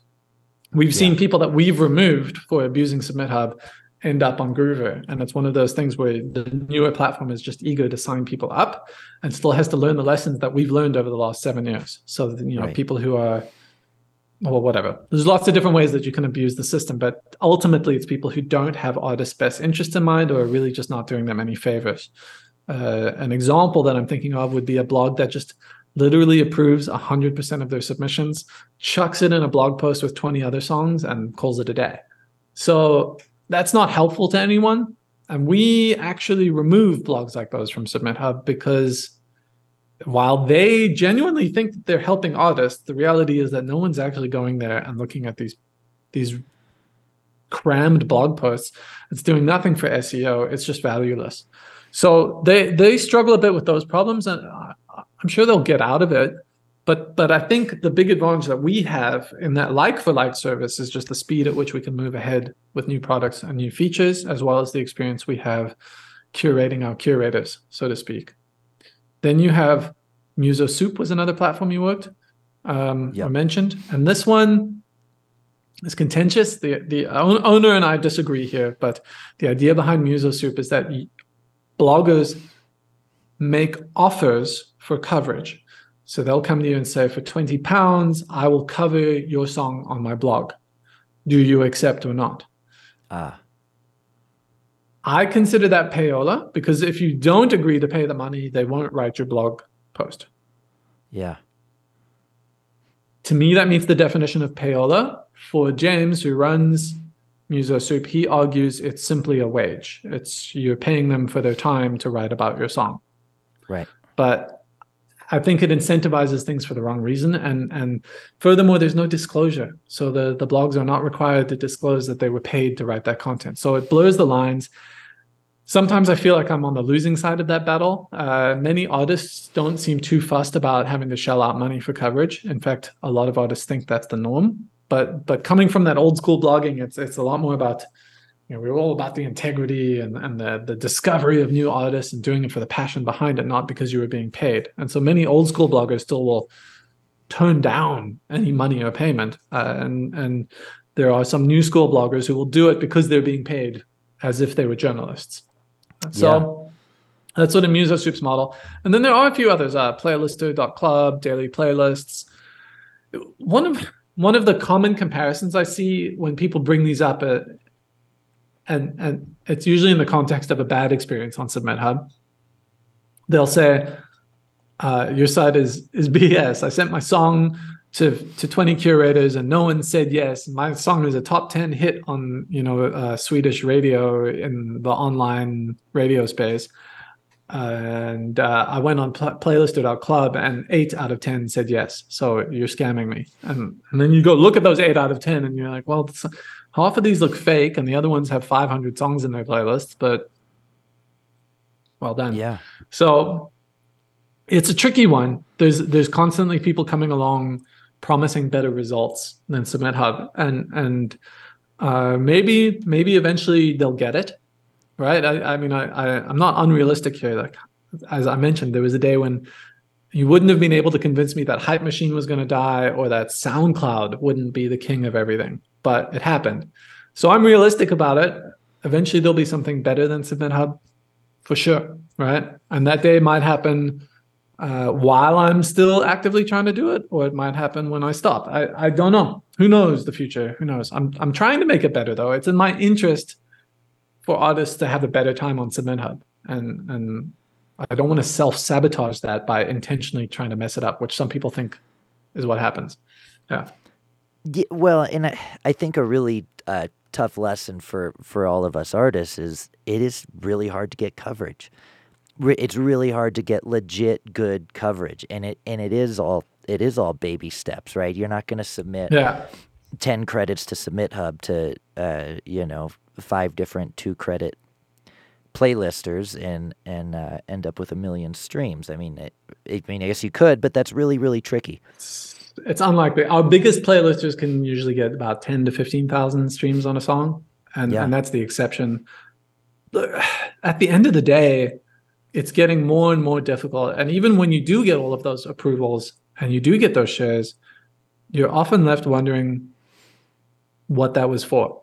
We've yeah. seen people that we've removed for abusing Submit Hub end up on Groover. And it's one of those things where the newer platform is just eager to sign people up and still has to learn the lessons that we've learned over the last seven years. So that, you know, right. people who are well, whatever. There's lots of different ways that you can abuse the system, but ultimately it's people who don't have artists' best interest in mind or are really just not doing them any favors. Uh, an example that I'm thinking of would be a blog that just literally approves 100% of their submissions, chucks it in a blog post with 20 other songs, and calls it a day. So that's not helpful to anyone. And we actually remove blogs like those from Submit Hub because while they genuinely think that they're helping artists, the reality is that no one's actually going there and looking at these these crammed blog posts. It's doing nothing for SEO. It's just valueless. So they they struggle a bit with those problems, and I'm sure they'll get out of it. But but I think the big advantage that we have in that like for like service is just the speed at which we can move ahead with new products and new features, as well as the experience we have curating our curators, so to speak. Then you have Muso Soup was another platform you worked um, yep. mentioned, and this one is contentious. The the owner and I disagree here, but the idea behind Muso Soup is that bloggers make offers for coverage so they'll come to you and say, for 20 pounds, I will cover your song on my blog. Do you accept or not? Ah. I consider that payola because if you don't agree to pay the money, they won't write your blog post. Yeah. To me, that meets the definition of payola. For James, who runs Muso Soup, he argues it's simply a wage. It's you're paying them for their time to write about your song. Right. But I think it incentivizes things for the wrong reason. And and furthermore, there's no disclosure. So the, the blogs are not required to disclose that they were paid to write that content. So it blurs the lines. Sometimes I feel like I'm on the losing side of that battle. Uh, many artists don't seem too fussed about having to shell out money for coverage. In fact, a lot of artists think that's the norm. But but coming from that old school blogging, it's it's a lot more about you know, we are all about the integrity and, and the, the discovery of new artists and doing it for the passion behind it, not because you were being paid. And so many old school bloggers still will turn down any money or payment. Uh, and, and there are some new school bloggers who will do it because they're being paid as if they were journalists. So yeah. that's sort of Muso Soup's model. And then there are a few others, uh, playlister.club, daily playlists. One of one of the common comparisons I see when people bring these up uh, and and it's usually in the context of a bad experience on Submit Hub. They'll say, uh, "Your site is is *laughs* BS. I sent my song to to 20 curators and no one said yes. My song is a top 10 hit on you know uh, Swedish radio in the online radio space." and uh, I went on pl- playlist.club and eight out of 10 said yes. So you're scamming me. And, and then you go look at those eight out of 10 and you're like, well, half of these look fake and the other ones have 500 songs in their playlists but well done. Yeah. So it's a tricky one. There's there's constantly people coming along promising better results than submit hub and and uh, maybe maybe eventually they'll get it right? I, I mean I, I i'm not unrealistic here. Like as i mentioned there was a day when you wouldn't have been able to convince me that hype machine was going to die or that soundcloud wouldn't be the king of everything but it happened. So I'm realistic about it. Eventually, there'll be something better than Submit Hub for sure, right? And that day might happen uh, while I'm still actively trying to do it, or it might happen when I stop. I, I don't know. Who knows the future? Who knows? I'm I'm trying to make it better though. It's in my interest for artists to have a better time on Submit Hub, and and I don't want to self sabotage that by intentionally trying to mess it up, which some people think is what happens. Yeah. Yeah, well, and I, I think a really uh, tough lesson for for all of us artists is it is really hard to get coverage. Re- It's really hard to get legit good coverage, and it and it is all it is all baby steps, right? You're not going to submit Yeah. 10 credits to submit hub to uh, you know five different two credit playlisters and and uh, end up with a million streams i mean it, i mean i guess you could but that's really really tricky It's, it's unlikely. Our biggest playlisters can usually get about 10 to 15,000 streams on a song. And, Yeah. and that's the exception. At the end of the day, it's getting more and more difficult. And even when you do get all of those approvals and you do get those shares, you're often left wondering what that was for.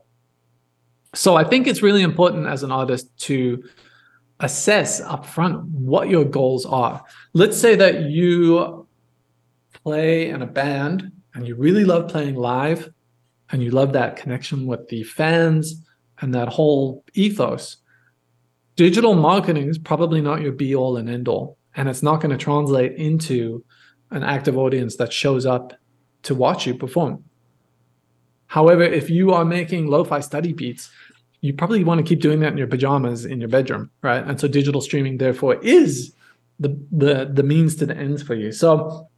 So I think it's really important as an artist to assess upfront what your goals are. Let's say that you play in a band and you really love playing live and you love that connection with the fans and that whole ethos. Digital marketing is probably not your be all and end all. And it's not going to translate into an active audience that shows up to watch you perform. However, if you are making lo-fi study beats, you probably want to keep doing that in your pajamas in your bedroom, right? And so digital streaming therefore is the the the means to the ends for you. So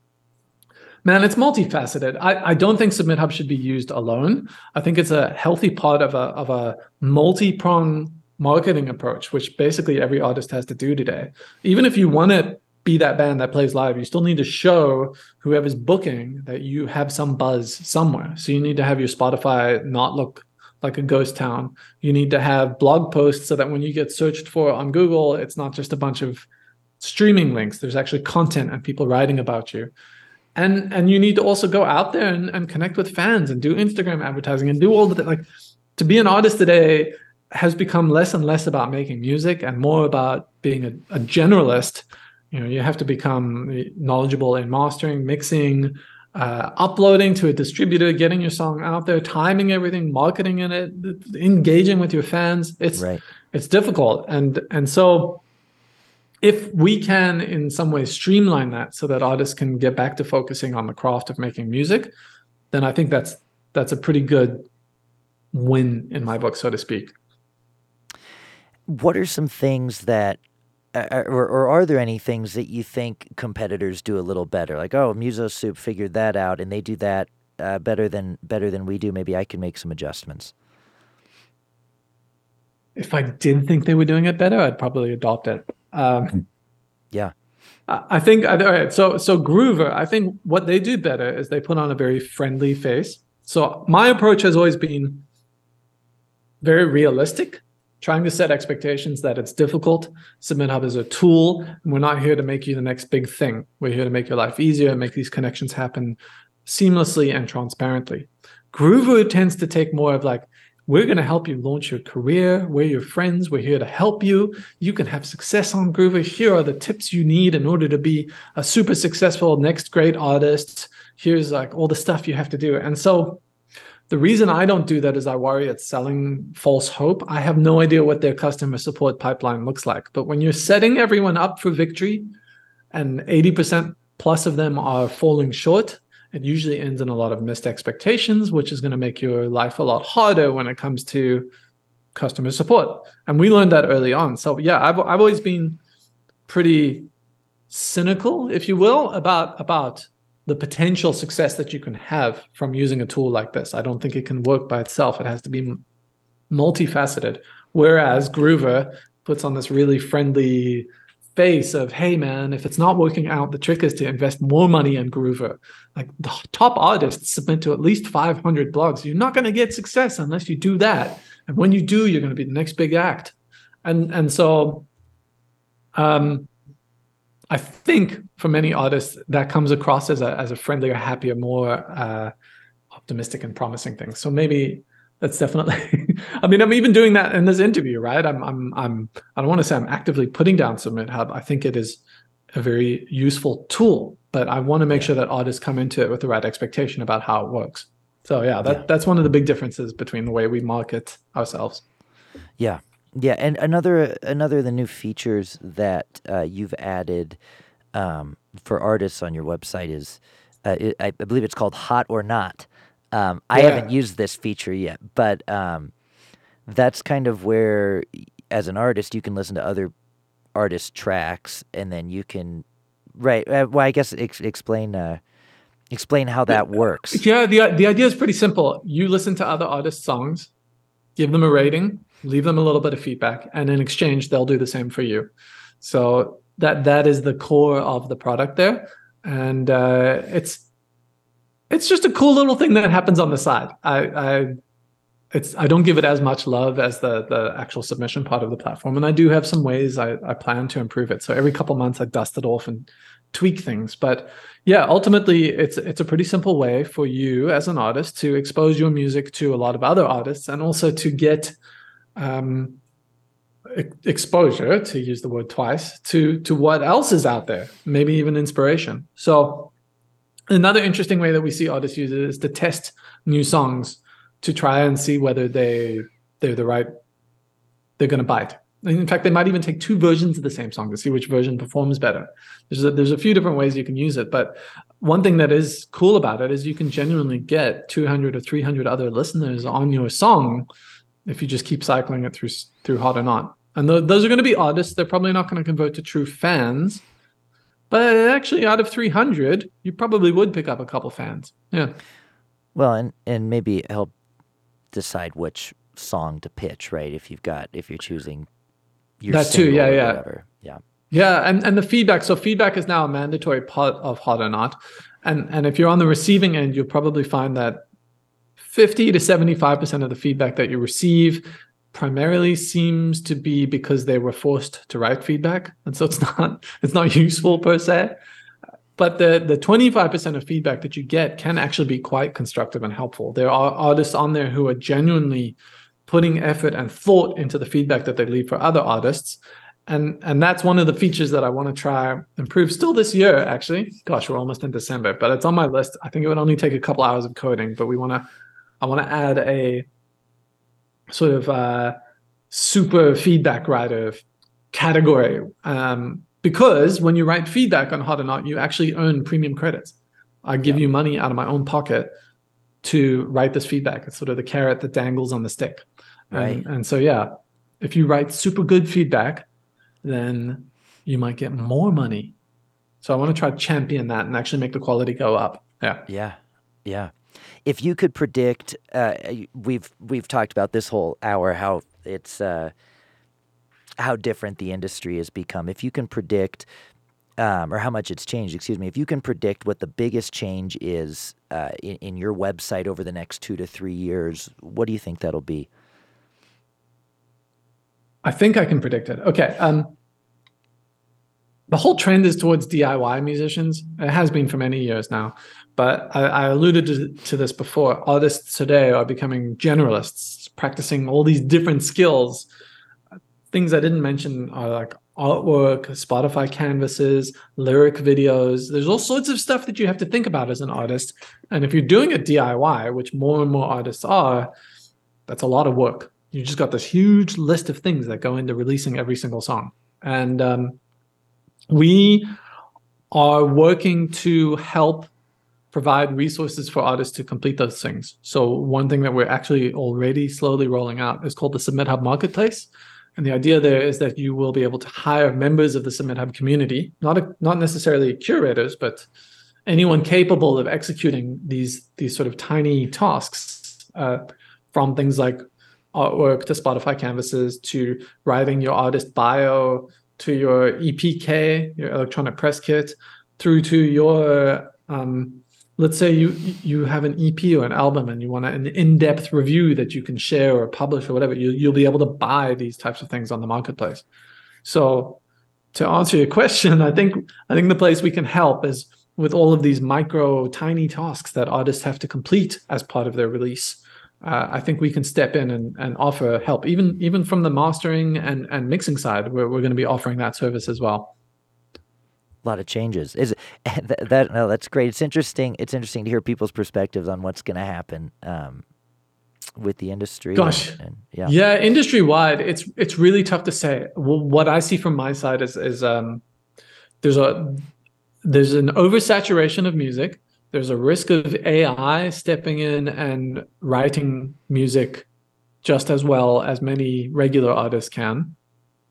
man, it's multifaceted. I, I don't think Submit Hub should be used alone. I think it's a healthy part of a of a multi-prong marketing approach, which basically every artist has to do today. Even if you want to be that band that plays live, you still need to show whoever's booking that you have some buzz somewhere. So you need to have your Spotify not look like a ghost town. You need to have blog posts so that when you get searched for on Google, it's not just a bunch of streaming links. There's actually content and people writing about you. And and you need to also go out there and, and connect with fans and do Instagram advertising and do all the like to be an artist today has become less and less about making music and more about being a, a generalist. You know, you have to become knowledgeable in mastering, mixing, uh, uploading to a distributor, getting your song out there, timing everything, marketing in it, engaging with your fans. It's right it's difficult, and and so if we can in some way streamline that so that artists can get back to focusing on the craft of making music, then I think that's that's a pretty good win in my book, so to speak. what are some things that uh, or, or are there any things that you think competitors do a little better like oh muso soup figured that out and they do that uh, better than better than we do maybe i can make some adjustments If I did think they were doing it better, I'd probably adopt it. Um, yeah I think all right. So so Groover, I think what they do better is they put on a very friendly face. So my approach has always been very realistic, trying to set expectations that it's difficult. Submit Hub is a tool, and we're not here to make you the next big thing. We're here to make your life easier, and make these connections happen seamlessly and transparently. Groover tends to take more of like, we're going to help you launch your career. We're your friends. We're here to help you. You can have success on Groover. Here are the tips you need in order to be a super successful next great artist. Here's like all the stuff you have to do. And so the reason I don't do that is I worry it's selling false hope. I have no idea what their customer support pipeline looks like. But when you're setting everyone up for victory and 80% plus of them are falling short, it usually ends in a lot of missed expectations, which is going to make your life a lot harder when it comes to customer support. And we learned that early on. So yeah, I've I've always been pretty cynical, if you will, about about the potential success that you can have from using a tool like this. I don't think it can work by itself. It has to be multifaceted. Whereas Groover puts on this really friendly face of, hey man, if it's not working out, the trick is to invest more money in Groover. Like the top artists submit to at least 500 blogs. You're not going to get success unless you do that. And when you do, you're going to be the next big act. And and so um I think for many artists that comes across as a as a friendlier, happier, more uh, optimistic and promising thing. So maybe that's definitely. *laughs* I mean, I'm even doing that in this interview, right? I'm I'm I'm I don't want to say I'm actively putting down Submit Hub. I think it is a very useful tool, but I want to make sure that artists come into it with the right expectation about how it works. So yeah, that Yeah. that's one of the big differences between the way we market ourselves. Yeah, yeah, and another another of the new features that uh, you've added um, for artists on your website is Uh, it, I believe it's called Hot or Not. Um, I Yeah. haven't used this feature yet, but um, that's kind of where, as an artist, you can listen to other artists' tracks, and then you can, right? Uh, well, I guess ex- explain uh, explain how that works. Yeah, the the idea is pretty simple. You listen to other artists' songs, give them a rating, leave them a little bit of feedback, and in exchange, they'll do the same for you. So that that is the core of the product there, and uh, it's it's just a cool little thing that happens on the side. I, I it's I don't give it as much love as the the actual submission part of the platform, and I do have some ways I, I plan to improve it. So every couple months, I dust it off and tweak things, but yeah ultimately it's it's a pretty simple way for you as an artist to expose your music to a lot of other artists and also to get um exposure to use the word twice to to what else is out there maybe even inspiration so another interesting way that we see artists use it is to test new songs to try and see whether they they're the right they're going to bite in fact they might even take two versions of the same song to see which version performs better. There's a, there's a few different ways you can use it but one thing that is cool about it is you can genuinely get 200 or 300 other listeners on your song if you just keep cycling it through through hot or not. And tho- those are going to be artists. They're probably not going to convert to true fans but actually out of 300 you probably would pick up a couple fans yeah Well, and and maybe help decide which song to pitch, right? If you've got if you're choosing your That too, yeah, yeah. whatever. Yeah. Yeah, and, and the feedback. So feedback is now a mandatory part of Hot or Not. And and if you're on the receiving end, you'll probably find that 50 to 75% of the feedback that you receive primarily seems to be because they were forced to write feedback. And so it's *laughs* not it's not useful per se. But the the 25% of feedback that you get can actually be quite constructive and helpful. There are artists on there who are genuinely putting effort and thought into the feedback that they leave for other artists and and that's one of the features that I want to try improve still this year actually gosh we're almost in December but it's on my list I think it would only take a couple hours of coding but we want to I want to add a sort of uh, super feedback writer category um, because when you write feedback on Hot or Not you actually earn premium credits I give you money out of my own pocket to write this feedback it's sort of the carrot that dangles on the stick Right. and, and so yeah if you write super good feedback then you might get more money. So I want to try to champion that and actually make the quality go up. Yeah. Yeah, yeah. If you could predict, uh, we've we've talked about this whole hour how it's uh, how different the industry has become. If you can predict, um, or how much it's changed, excuse me. If you can predict what the biggest change is uh, in, in your website over the next two to three years, what do you think that'll be? I think I can predict it. Okay. Um, the whole trend is towards DIY musicians. It has been for many years now. But I, I alluded to, to this before. Artists today are becoming generalists, practicing all these different skills. Things I didn't mention are like artwork, Spotify canvases, lyric videos. There's all sorts of stuff that you have to think about as an artist. And if you're doing a DIY, which more and more artists are, that's a lot of work. You just got this huge list of things that go into releasing every single song. And um, we are working to help provide resources for artists to complete those things. So one thing that we're actually already slowly rolling out is called the Submit Hub Marketplace. And the idea there is that you will be able to hire members of the Submit Hub community, not a, not necessarily curators, but anyone capable of executing these these sort of tiny tasks, uh, from things like artwork to Spotify canvases to writing your artist bio to your EPK, your electronic press kit, through to your um, let's say you you have an EP or an album and you want an in-depth review that you can share or publish or whatever, you, you'll be able to buy these types of things on the marketplace. So to answer your *laughs* question, I think I think the place we can help is with all of these micro tiny tasks that artists have to complete as part of their release. Uh, I think we can step in and, and offer help, even even from the mastering and, and mixing side. We're, we're going to be offering that service as well. A lot of changes. Is *laughs* that, that no? That's great. It's interesting. It's interesting to hear people's perspectives on what's going to happen um, with the industry. Gosh. and, and yeah, Yeah, industry wide, it's it's really tough to say. Well, what I see from my side is is um, there's a there's an oversaturation of music. there's a risk of AI stepping in and writing music just as well as many regular artists can.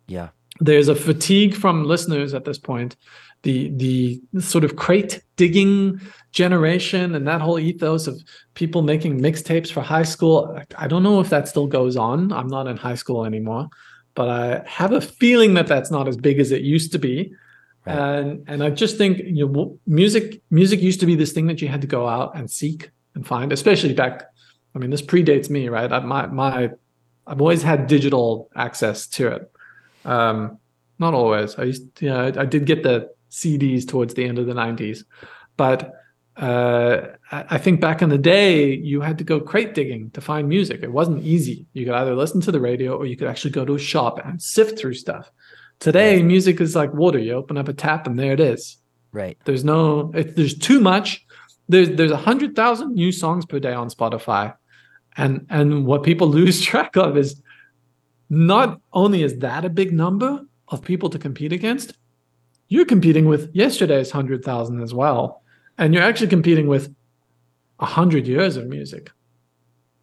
Yeah. There's a fatigue from listeners at this point. The the sort of crate digging generation and that whole ethos of people making mixtapes for high school. I don't know if that still goes on. I'm not in high school anymore, but I have a feeling that that's not as big as it used to be. Right. And and I just think you know music music used to be this thing that you had to go out and seek and find, especially back. I mean, this predates me, right? I, my my I've always had digital access to it. Um, not always. I used, you know, I, I did get the CDs towards the end of the '90s, but uh, I think back in the day, you had to go crate digging to find music. It wasn't easy. You could either listen to the radio or you could actually go to a shop and sift through stuff. Today, music is like water. You open up a tap and there it is. Right. There's no. It, there's too much. There's there's a hundred thousand new songs per day on Spotify, and and what people *laughs* lose track of is not only is that a big number of people to compete against, you're competing with yesterday's hundred thousand as well. And you're actually competing with a hundred years of music.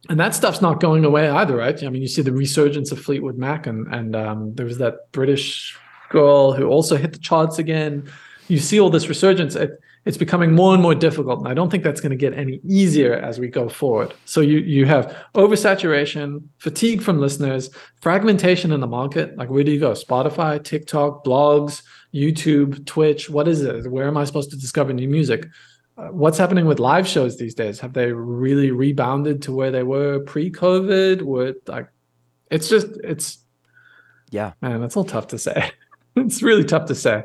And that stuff's not going away either right? I mean you see the resurgence of fleetwood mac and and um, there was that british girl who also hit the charts again. You see all this resurgence. It, it's becoming more and more difficult. And i don't think that's going to get any easier as we go forward. So you you have oversaturation fatigue from listeners fragmentation in the market. Like where do you go? Spotify tiktok blogs YouTube, Twitch? What is it? Where am I supposed to discover new music? Uh, what's happening with live shows these days? Have they really rebounded to where they were pre-COVID? Would like, it's just it's, yeah, man, it's all tough to say. *laughs* it's really tough to say,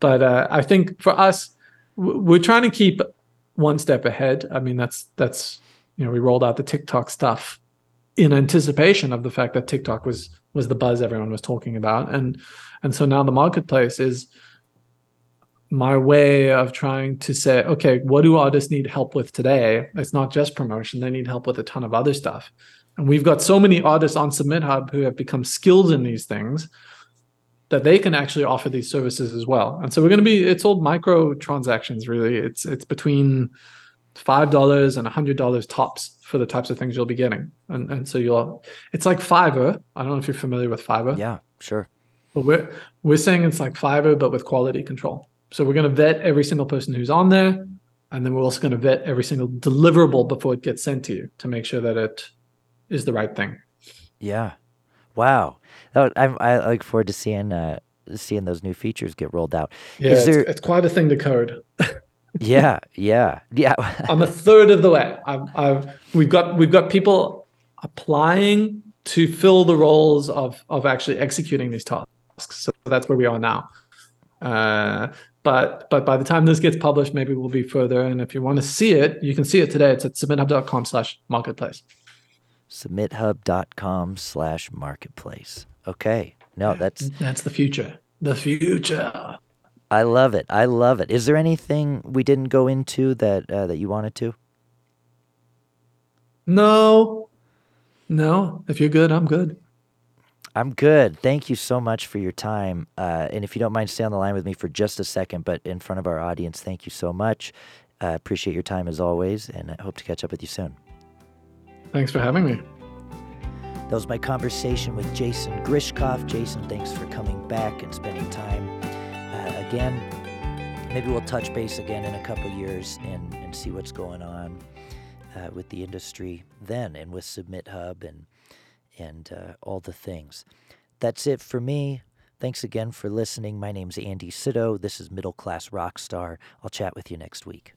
but uh, I think for us, we're trying to keep one step ahead. I mean, that's that's you know we rolled out the TikTok stuff in anticipation of the fact that TikTok was was the buzz everyone was talking about, and and so now the marketplace is my way of trying to say, okay, what do artists need help with today? It's not just promotion, they need help with a ton of other stuff. And we've got so many artists on SubmitHub who have become skilled in these things that they can actually offer these services as well. And so we're going to be it's all micro transactions really. It's it's between five dollars and a hundred dollars tops for the types of things you'll be getting. And and so you'll it's like Fiverr. I don't know if you're familiar with Fiverr. Yeah, sure. But we're we're saying it's like Fiverr, but with quality control. So we're going to vet every single person who's on there, and then we're also going to vet every single deliverable before it gets sent to you to make sure that it is the right thing. Yeah. Wow. I, I look forward to seeing uh, seeing those new features get rolled out. Yeah, is there... it's, it's quite a thing to code. *laughs* yeah, yeah, yeah. *laughs* I'm a third of the way. I've, I've, we've got we've got people applying to fill the roles of of actually executing these tasks. So that's where we are now. Uh, but but by the time this gets published, maybe we'll be further. And if you want to see it, you can see it today. It's at submithub.com slash marketplace. Submithub.com slash marketplace. Okay. No, that's that's the future. The future. I love it. I love it. Is there anything we didn't go into that uh, that you wanted to? No. No. If you're good, I'm good. I'm good. Thank you so much for your time. Uh, and if you don't mind, stay on the line with me for just a second, but in front of our audience, thank you so much. Uh, appreciate your time as always, and I hope to catch up with you soon. Thanks for having me. That was my conversation with Jason Grishkoff. Jason, thanks for coming back and spending time uh, again. Maybe we'll touch base again in a couple years and, and see what's going on uh, with the industry then and with SubmitHub and and uh, all the things. That's it for me. Thanks again for listening. My name's Andy Sydow. This is Middle Class Rockstar. I'll chat with you next week.